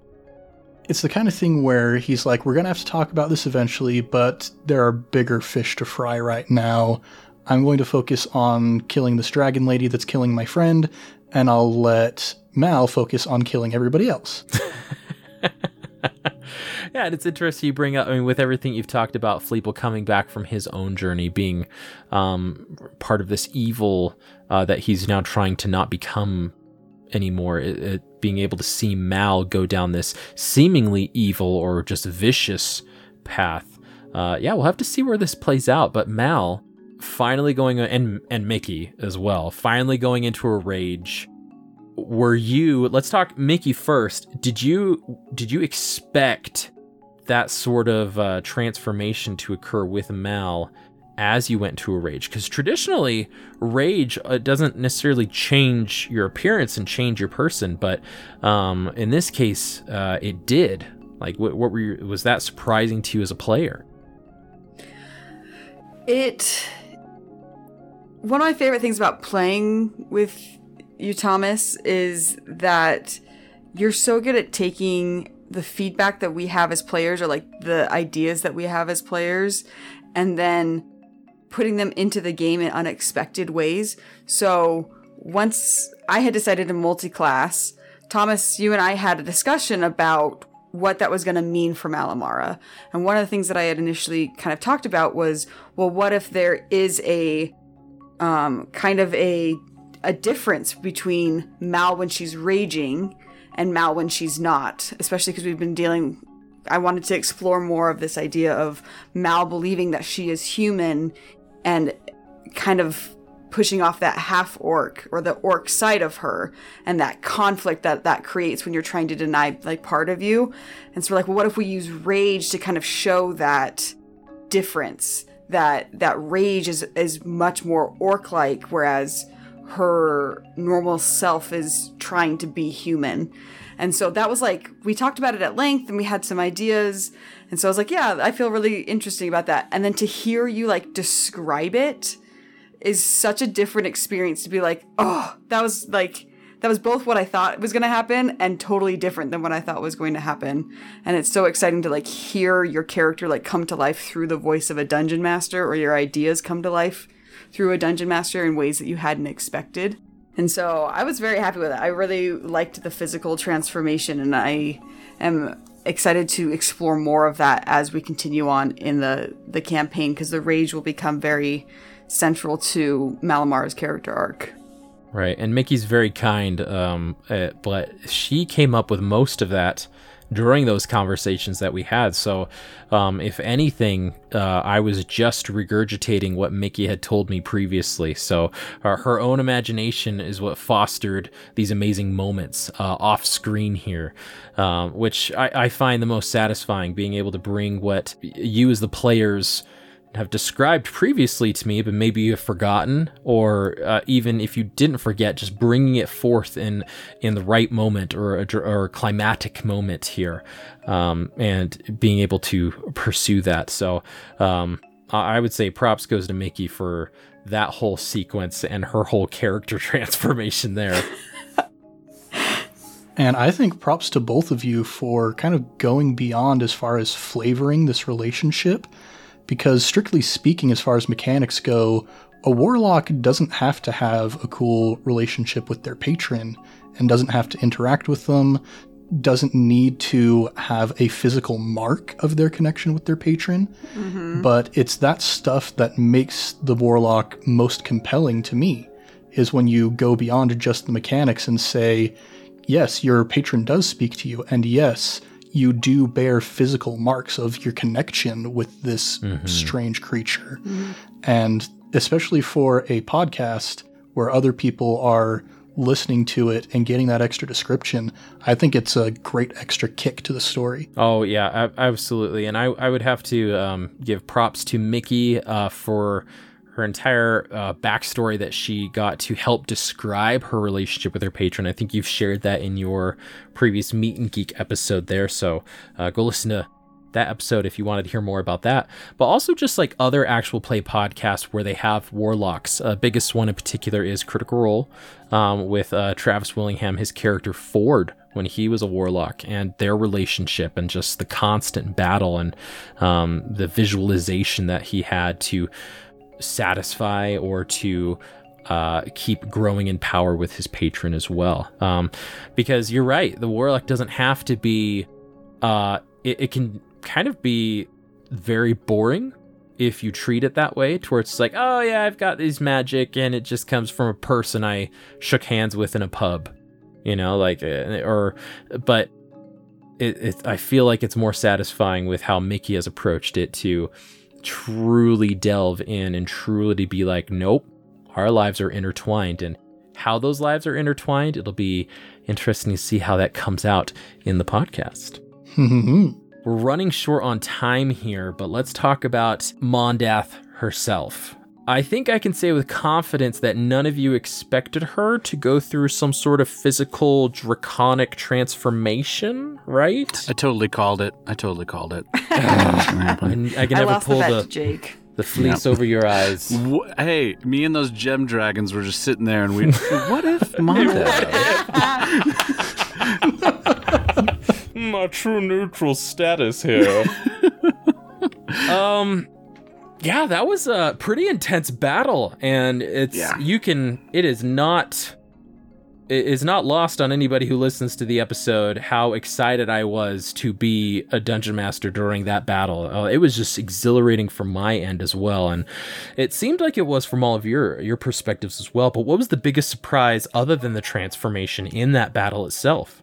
It's the kind of thing where he's like, we're going to have to talk about this eventually, but there are bigger fish to fry right now. I'm going to focus on killing this dragon lady that's killing my friend, and I'll let Mal focus on killing everybody else.
yeah, and it's interesting you bring up. I mean, with everything you've talked about, Fleeple coming back from his own journey, being um, part of this evil uh, that he's now trying to not become anymore. It, it, being able to see Mal go down this seemingly evil or just vicious path. Uh, yeah, we'll have to see where this plays out. But Mal finally going and and Mickey as well, finally going into a rage were you let's talk mickey first did you did you expect that sort of uh, transformation to occur with mal as you went to a rage because traditionally rage uh, doesn't necessarily change your appearance and change your person but um, in this case uh, it did like what, what were you was that surprising to you as a player
It. One of my favorite things about playing with you, Thomas, is that you're so good at taking the feedback that we have as players or like the ideas that we have as players and then putting them into the game in unexpected ways. So once I had decided to multi class, Thomas, you and I had a discussion about what that was going to mean for Malamara. And one of the things that I had initially kind of talked about was, well, what if there is a um, kind of a a difference between Mal when she's raging and Mal when she's not, especially because we've been dealing. I wanted to explore more of this idea of Mal believing that she is human and kind of pushing off that half orc or the orc side of her and that conflict that that creates when you're trying to deny like part of you. And so we're like, well, what if we use rage to kind of show that difference? That that rage is is much more orc like, whereas her normal self is trying to be human. And so that was like, we talked about it at length and we had some ideas. And so I was like, yeah, I feel really interesting about that. And then to hear you like describe it is such a different experience to be like, oh, that was like, that was both what I thought was going to happen and totally different than what I thought was going to happen. And it's so exciting to like hear your character like come to life through the voice of a dungeon master or your ideas come to life through a dungeon master in ways that you hadn't expected. And so I was very happy with it. I really liked the physical transformation and I am excited to explore more of that as we continue on in the the campaign because the rage will become very central to Malamar's character arc.
Right, and Mickey's very kind, um, uh, but she came up with most of that during those conversations that we had. So, um, if anything, uh, I was just regurgitating what Mickey had told me previously. So, uh, her own imagination is what fostered these amazing moments uh, off screen here, um, which I, I find the most satisfying being able to bring what you as the players have described previously to me, but maybe you've forgotten, or uh, even if you didn't forget, just bringing it forth in in the right moment or a, or a climatic moment here, um, and being able to pursue that. So um, I would say props goes to Mickey for that whole sequence and her whole character transformation there.
And I think props to both of you for kind of going beyond as far as flavoring this relationship because strictly speaking, as far as mechanics go, a warlock doesn't have to have a cool relationship with their patron and doesn't have to interact with them, doesn't need to have a physical mark of their connection with their patron. Mm-hmm. But it's that stuff that makes the warlock most compelling to me, is when you go beyond just the mechanics and say, yes, your patron does speak to you, and yes, you do bear physical marks of your connection with this mm-hmm. strange creature. Mm-hmm. And especially for a podcast where other people are listening to it and getting that extra description, I think it's a great extra kick to the story.
Oh, yeah, absolutely. And I, I would have to um, give props to Mickey uh, for her entire uh, backstory that she got to help describe her relationship with her patron. I think you've shared that in your previous Meet and Geek episode there. So uh, go listen to that episode if you wanted to hear more about that. But also just like other actual play podcasts where they have warlocks. Uh, biggest one in particular is Critical Role um, with uh, Travis Willingham, his character Fjord when he was a warlock and their relationship and just the constant battle and um, the visualization that he had to satisfy or to uh, keep growing in power with his patron as well. Um, because you're right, the warlock doesn't have to be. Uh, it, it, can kind of be very boring if you treat it that way, to where it's like, oh yeah, I've got these magic, and it just comes from a person I shook hands with in a pub, you know, like uh, or, but. It, it, I feel like it's more satisfying with how Mickey has approached it to truly delve in and truly be like, nope, our lives are intertwined. And how those lives are intertwined, it'll be interesting to see how that comes out in the podcast. We're running short on time here, but let's talk about Mondath herself. I think I can say with confidence that none of you expected her to go through some sort of physical draconic transformation, right?
I totally called it. I totally called it.
I can I never pull the, the
Jake.
The fleece yep. over your eyes.
Hey, me and those gem dragons were just sitting there, and we. what if Mondath?
My true neutral status here. um, yeah, that was a pretty intense battle, and it's yeah. you can it is not it is not lost on anybody who listens to the episode how excited I was to be a dungeon master during that battle. Uh, it was just exhilarating from my end as well, and it seemed like it was from all of your your perspectives as well. But what was the biggest surprise other than the transformation in that battle itself?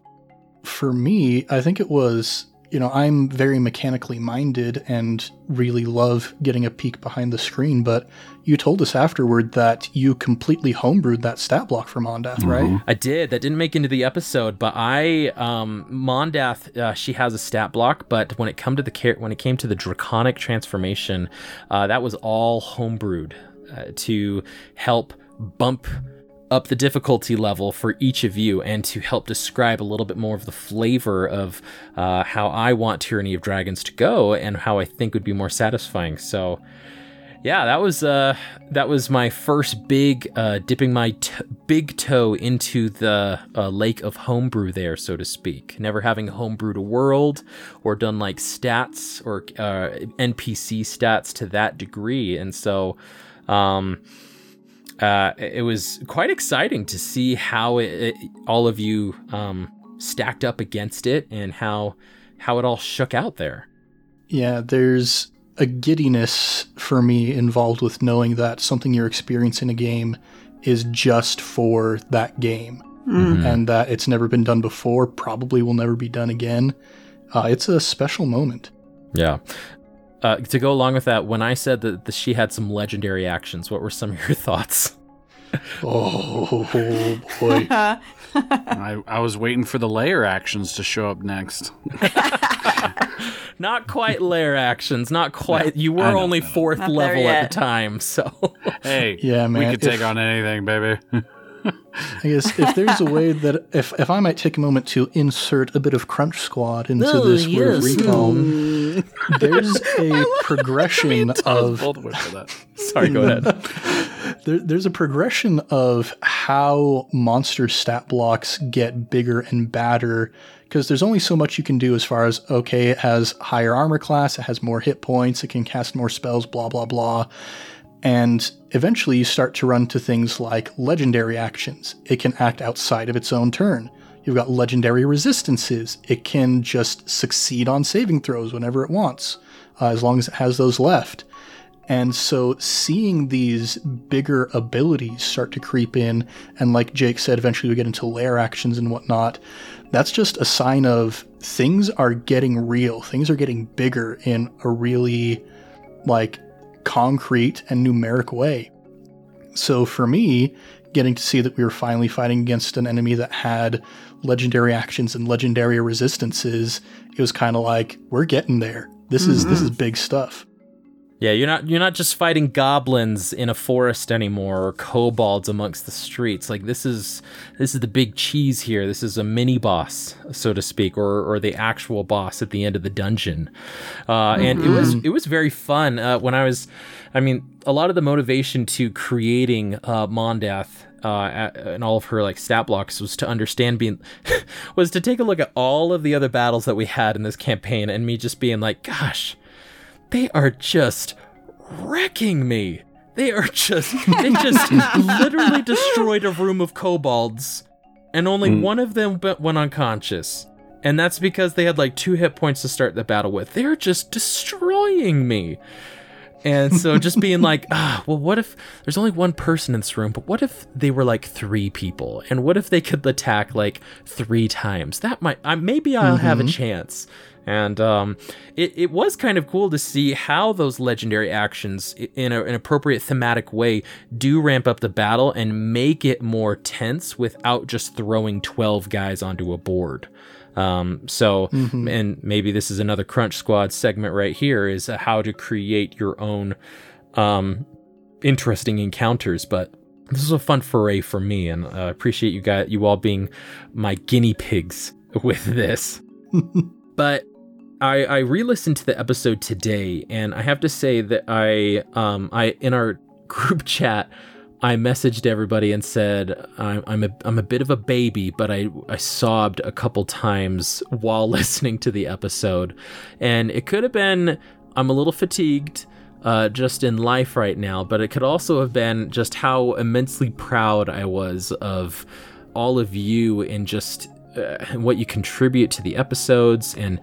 For me, I think it was you know, I'm very mechanically minded and really love getting a peek behind the screen, but you told us afterward that you completely homebrewed that stat block for Mondath, mm-hmm. right?
I did. That didn't make into the episode, but I um Mondath, uh, she has a stat block, but when it come to the when it came to the draconic transformation, uh, that was all homebrewed uh, to help bump up the difficulty level for each of you and to help describe a little bit more of the flavor of uh, how I want Tyranny of Dragons to go and how I think would be more satisfying. So, yeah, that was uh that was my first big uh dipping my t- big toe into the uh, lake of homebrew there, so to speak. Never having homebrewed a world or done like stats or uh, NPC stats to that degree, and so um uh it was quite exciting to see how it, it all of you um stacked up against it and how how it all shook out there.
Yeah, there's a giddiness for me involved with knowing that something you're experiencing in a game is just for that game
Mm-hmm.
and that it's never been done before, probably will never be done again. Uh, it's a special moment.
Yeah. Uh, to go along with that, when I said that the, she had some legendary actions, what were some of your thoughts?
Oh boy.
I, I was waiting for the layer actions to show up next.
Not quite layer actions, not quite. You were only fourth
Not
level at the time, so.
Hey,
Yeah, man.
we
man,
could take on anything, baby.
I guess if there's a way that if if I might take a moment to insert a bit of Crunch Squad into
Oh,
this word of
yes.
recall, there's a progression of
Both went for that.
Sorry, go ahead.
there, there's a progression of how monster stat blocks get bigger and badder because there's only so much you can do as far as okay it has higher armor class it has more hit points it can cast more spells blah blah blah and eventually you start to run to things like legendary actions. It can act outside of its own turn. You've got legendary resistances. It can just succeed on saving throws whenever it wants uh, as long as it has those left. And so seeing these bigger abilities start to creep in, and like Jake said, eventually we get into lair actions and whatnot, that's just a sign of things are getting real. Things are getting bigger in a really like concrete and numeric way. So for me, getting to see that we were finally fighting against an enemy that had legendary actions and legendary resistances, it was kind of like we're getting there. This is this mm-hmm. is big stuff.
Yeah, you're not you're not just fighting goblins in a forest anymore or kobolds amongst the streets. Like this is this is the big cheese here. This is a mini boss, so to speak, or or the actual boss at the end of the dungeon. Uh, and it was it was very fun uh, when I was. I mean, a lot of the motivation to creating uh, Mondath uh, and all of her like stat blocks was to understand being was to take a look at all of the other battles that we had in this campaign and me just being like, gosh they are just wrecking me. They are just they just literally destroyed a room of kobolds and only one of them be- went unconscious. And that's because they had like two hit points to start the battle with. They're just destroying me. And so just being like, ah, well, what if there's only one person in this room, but what if they were like three people? And what if they could attack like three times? That might, I maybe I'll have a chance. And um, it, it was kind of cool to see how those legendary actions, in a, an appropriate thematic way, do ramp up the battle and make it more tense without just throwing 12 guys onto a board. Um, so, and maybe this is another Crunch Squad segment right here is uh, how to create your own um, interesting encounters. But this was a fun foray for me, and I appreciate you guys, you all being my guinea pigs with this. but I, I re-listened to the episode today, and I have to say that I um I in our group chat I messaged everybody and said I'm I'm a I'm a bit of a baby, but I I sobbed a couple times while listening to the episode, and it could have been I'm a little fatigued. Uh, just in life right now, but it could also have been just how immensely proud I was of all of you and just uh, what you contribute to the episodes and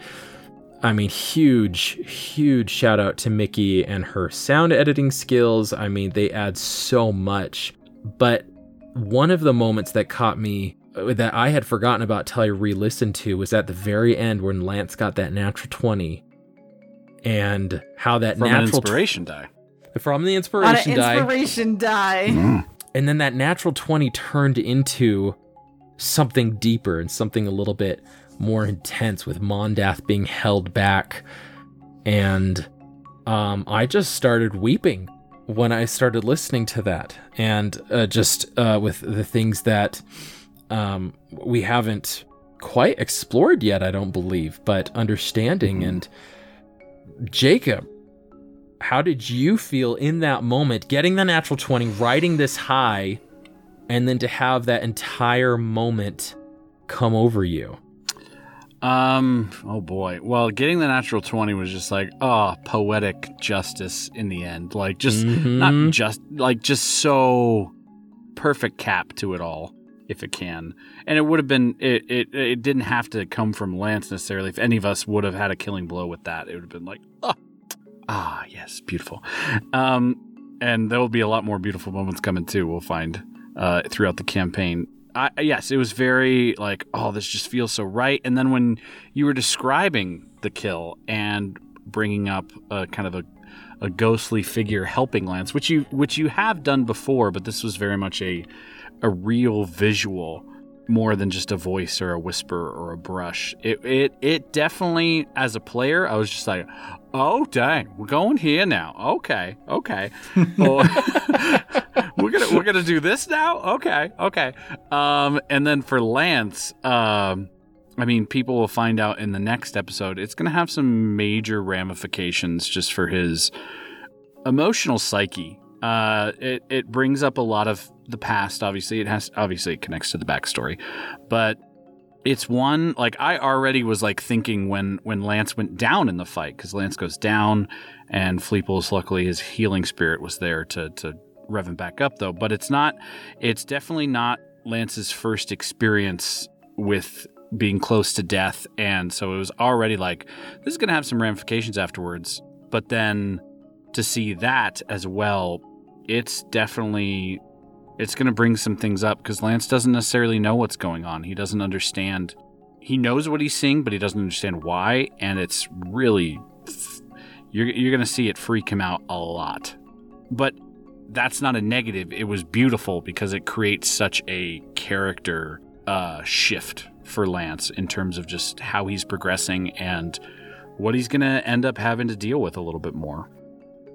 I mean, huge, huge shout out to Mickey and her sound editing skills. I mean, they add so much. But one of the moments that caught me uh, that I had forgotten about till I re listened to was at the very end when Lance got that natural 20 and how that
From an
natural tw-
inspiration die.
from the
On an
inspiration die
inspiration die.
and then that natural 20 turned into something deeper and something a little bit more intense with Mondath being held back. And um, I just started weeping when I started listening to that. And uh, just uh, with the things that um, we haven't quite explored yet I don't believe but understanding. And Jacob how did you feel in that moment getting the natural 20, riding this high, and then to have that entire moment come over you?
Um, oh boy. Well, getting the natural 20 was just like, oh, poetic justice in the end. Like, just
Mhm.
not just, like, just so perfect cap to it all, if it can. And it would have been, it, it, it didn't have to come from Lance necessarily. If any of us would have had a killing blow with that, it would have been like, oh, ah, yes, beautiful. Um, and there will be a lot more beautiful moments coming too, we'll find uh, throughout the campaign. I, yes, it was very like, oh, this just feels so right. And then when you were describing the kill and bringing up a kind of a, a ghostly figure helping Lance, which you which you have done before, but this was very much a a real visual more than just a voice or a whisper or a brush. It it it definitely as a player, I was just like, oh dang, we're going here now. Okay, okay. We're gonna we're gonna do this now. Okay, okay. Um, and then for Lance, um, I mean, people will find out in the next episode. It's gonna have some major ramifications just for his emotional psyche. Uh, it it brings up a lot of the past. Obviously, it has obviously it connects to the backstory, but it's one like I already was like thinking when when Lance went down in the fight because Lance goes down, and Fleeples luckily his healing spirit was there to to rev him back up though. But it's not. It's definitely not Lance's first experience with being close to death, and so it was already like this is gonna have some ramifications afterwards. But then to see that as well, it's definitely it's going to bring some things up because Lance doesn't necessarily know what's going on. He doesn't understand. He knows what he's seeing, but he doesn't understand why, and it's really you're you're going to see it freak him out a lot. But that's not a negative. It was beautiful because it creates such a character uh, shift for Lance in terms of just how he's progressing and what he's going to end up having to deal with a little bit more.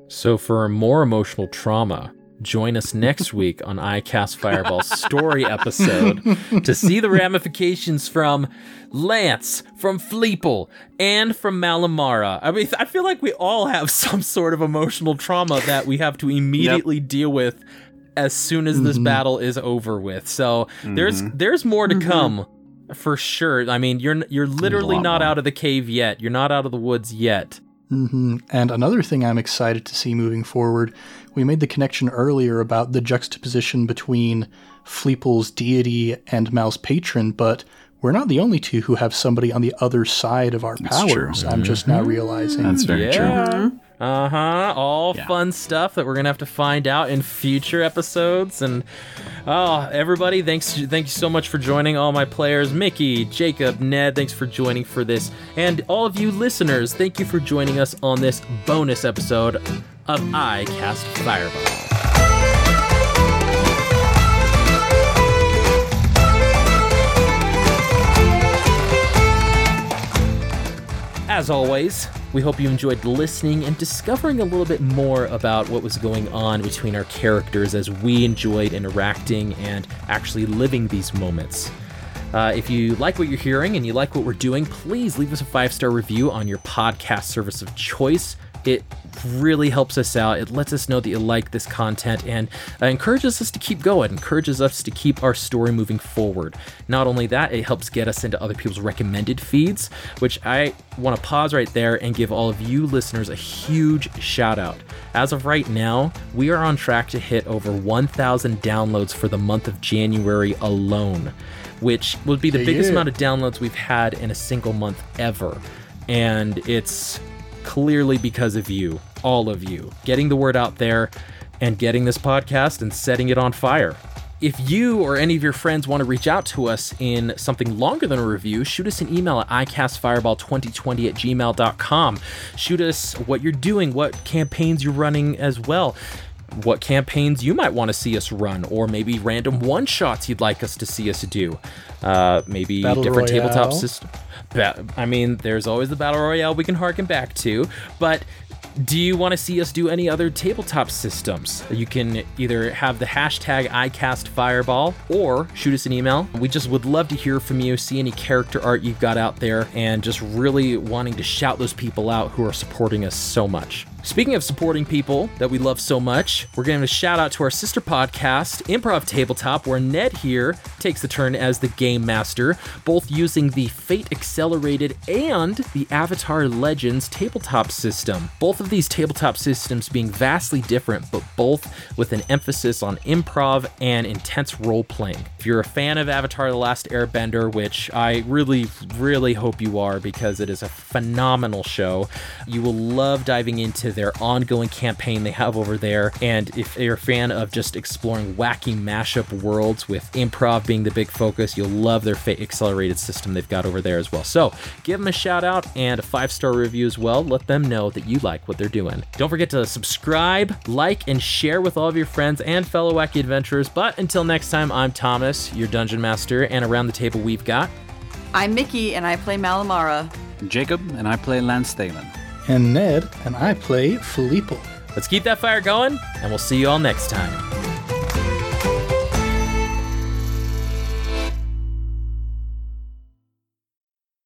So, for more emotional trauma, join us next week on I Cast Fireball's story episode to see the ramifications from Lance, from Fleeple, and from Malamara. I mean, I feel like we all have some sort of emotional trauma that we have to immediately deal with as soon as this mm-hmm. battle is over with. So there's mm-hmm. there's more to mm-hmm. come for sure. I mean, you're you're literally not
more.
out of the cave yet. You're not out of the woods yet.
Hmm And another thing I'm excited to see moving forward, we made the connection earlier about the juxtaposition between Fleeple's deity and Mal's patron, but we're not the only two who have somebody on the other side of our
That's true.
powers. I'm just now realizing.
That's very true.
Uh huh. All
Yeah.
fun stuff that we're gonna have to find out in future episodes. And oh, everybody, thanks, thank you so much for joining. All my players, Mickey, Jacob, Ned, thanks for joining for this, and all of you listeners, thank you for joining us on this bonus episode of I Cast Fireball. As always, we hope you enjoyed listening and discovering a little bit more about what was going on between our characters as we enjoyed interacting and actually living these moments. Uh, if you like what you're hearing and you like what we're doing, please leave us a five star review on your podcast service of choice. It really helps us out. It lets us know that you like this content and uh, encourages us to keep going, encourages us to keep our story moving forward. Not only that, it helps get us into other people's recommended feeds, which I want to pause right there and give all of you listeners a huge shout out. As of right now, we are on track to hit over 1,000 downloads for the month of January alone, which would be the
Yeah,
biggest
yeah.
amount of downloads we've had in a single month ever. And it's clearly because of you, all of you, getting the word out there and getting this podcast and setting it on fire. If you or any of your friends want to reach out to us in something longer than a review, shoot us an email at icastfireball2020 at gmail.com. Shoot us what you're doing, what campaigns you're running as well, what campaigns you might want to see us run, or maybe random one shots you'd like us to see us do. Uh, maybe
Battle
different tabletop systems. Ba- I mean, there's always the battle royale we can harken back to, but do you want to see us do any other tabletop systems? You can either have the hashtag ICastFireball or shoot us an email. We just would love to hear from you, see any character art you've got out there, and just really wanting to shout those people out who are supporting us so much. Speaking of supporting people that we love so much, we're giving a shout out to our sister podcast, Improv Tabletop, where Ned here takes the turn as the game master, both using the Fate Accelerated and the Avatar Legends tabletop system. Both of these tabletop systems being vastly different, but both with an emphasis on improv and intense role playing. If you're a fan of Avatar The Last Airbender, which I really, really hope you are because it is a phenomenal show, you will love diving into their ongoing campaign they have over there. And if you're a fan of just exploring wacky mashup worlds with improv being the big focus, you'll love their Fate Accelerated system they've got over there as well. So give them a shout out and a five star review as well. Let them know that you like what they're doing. Don't forget to subscribe, like, and share with all of your friends and fellow wacky adventurers. But until next time, I'm Thomas, your dungeon master, and around the table we've got.
I'm Mickey, and I play Malamara.
Jacob, and I play Lance Thalen.
And Ned, and I play Fleeple.
Let's keep that fire going, and we'll see you all next time.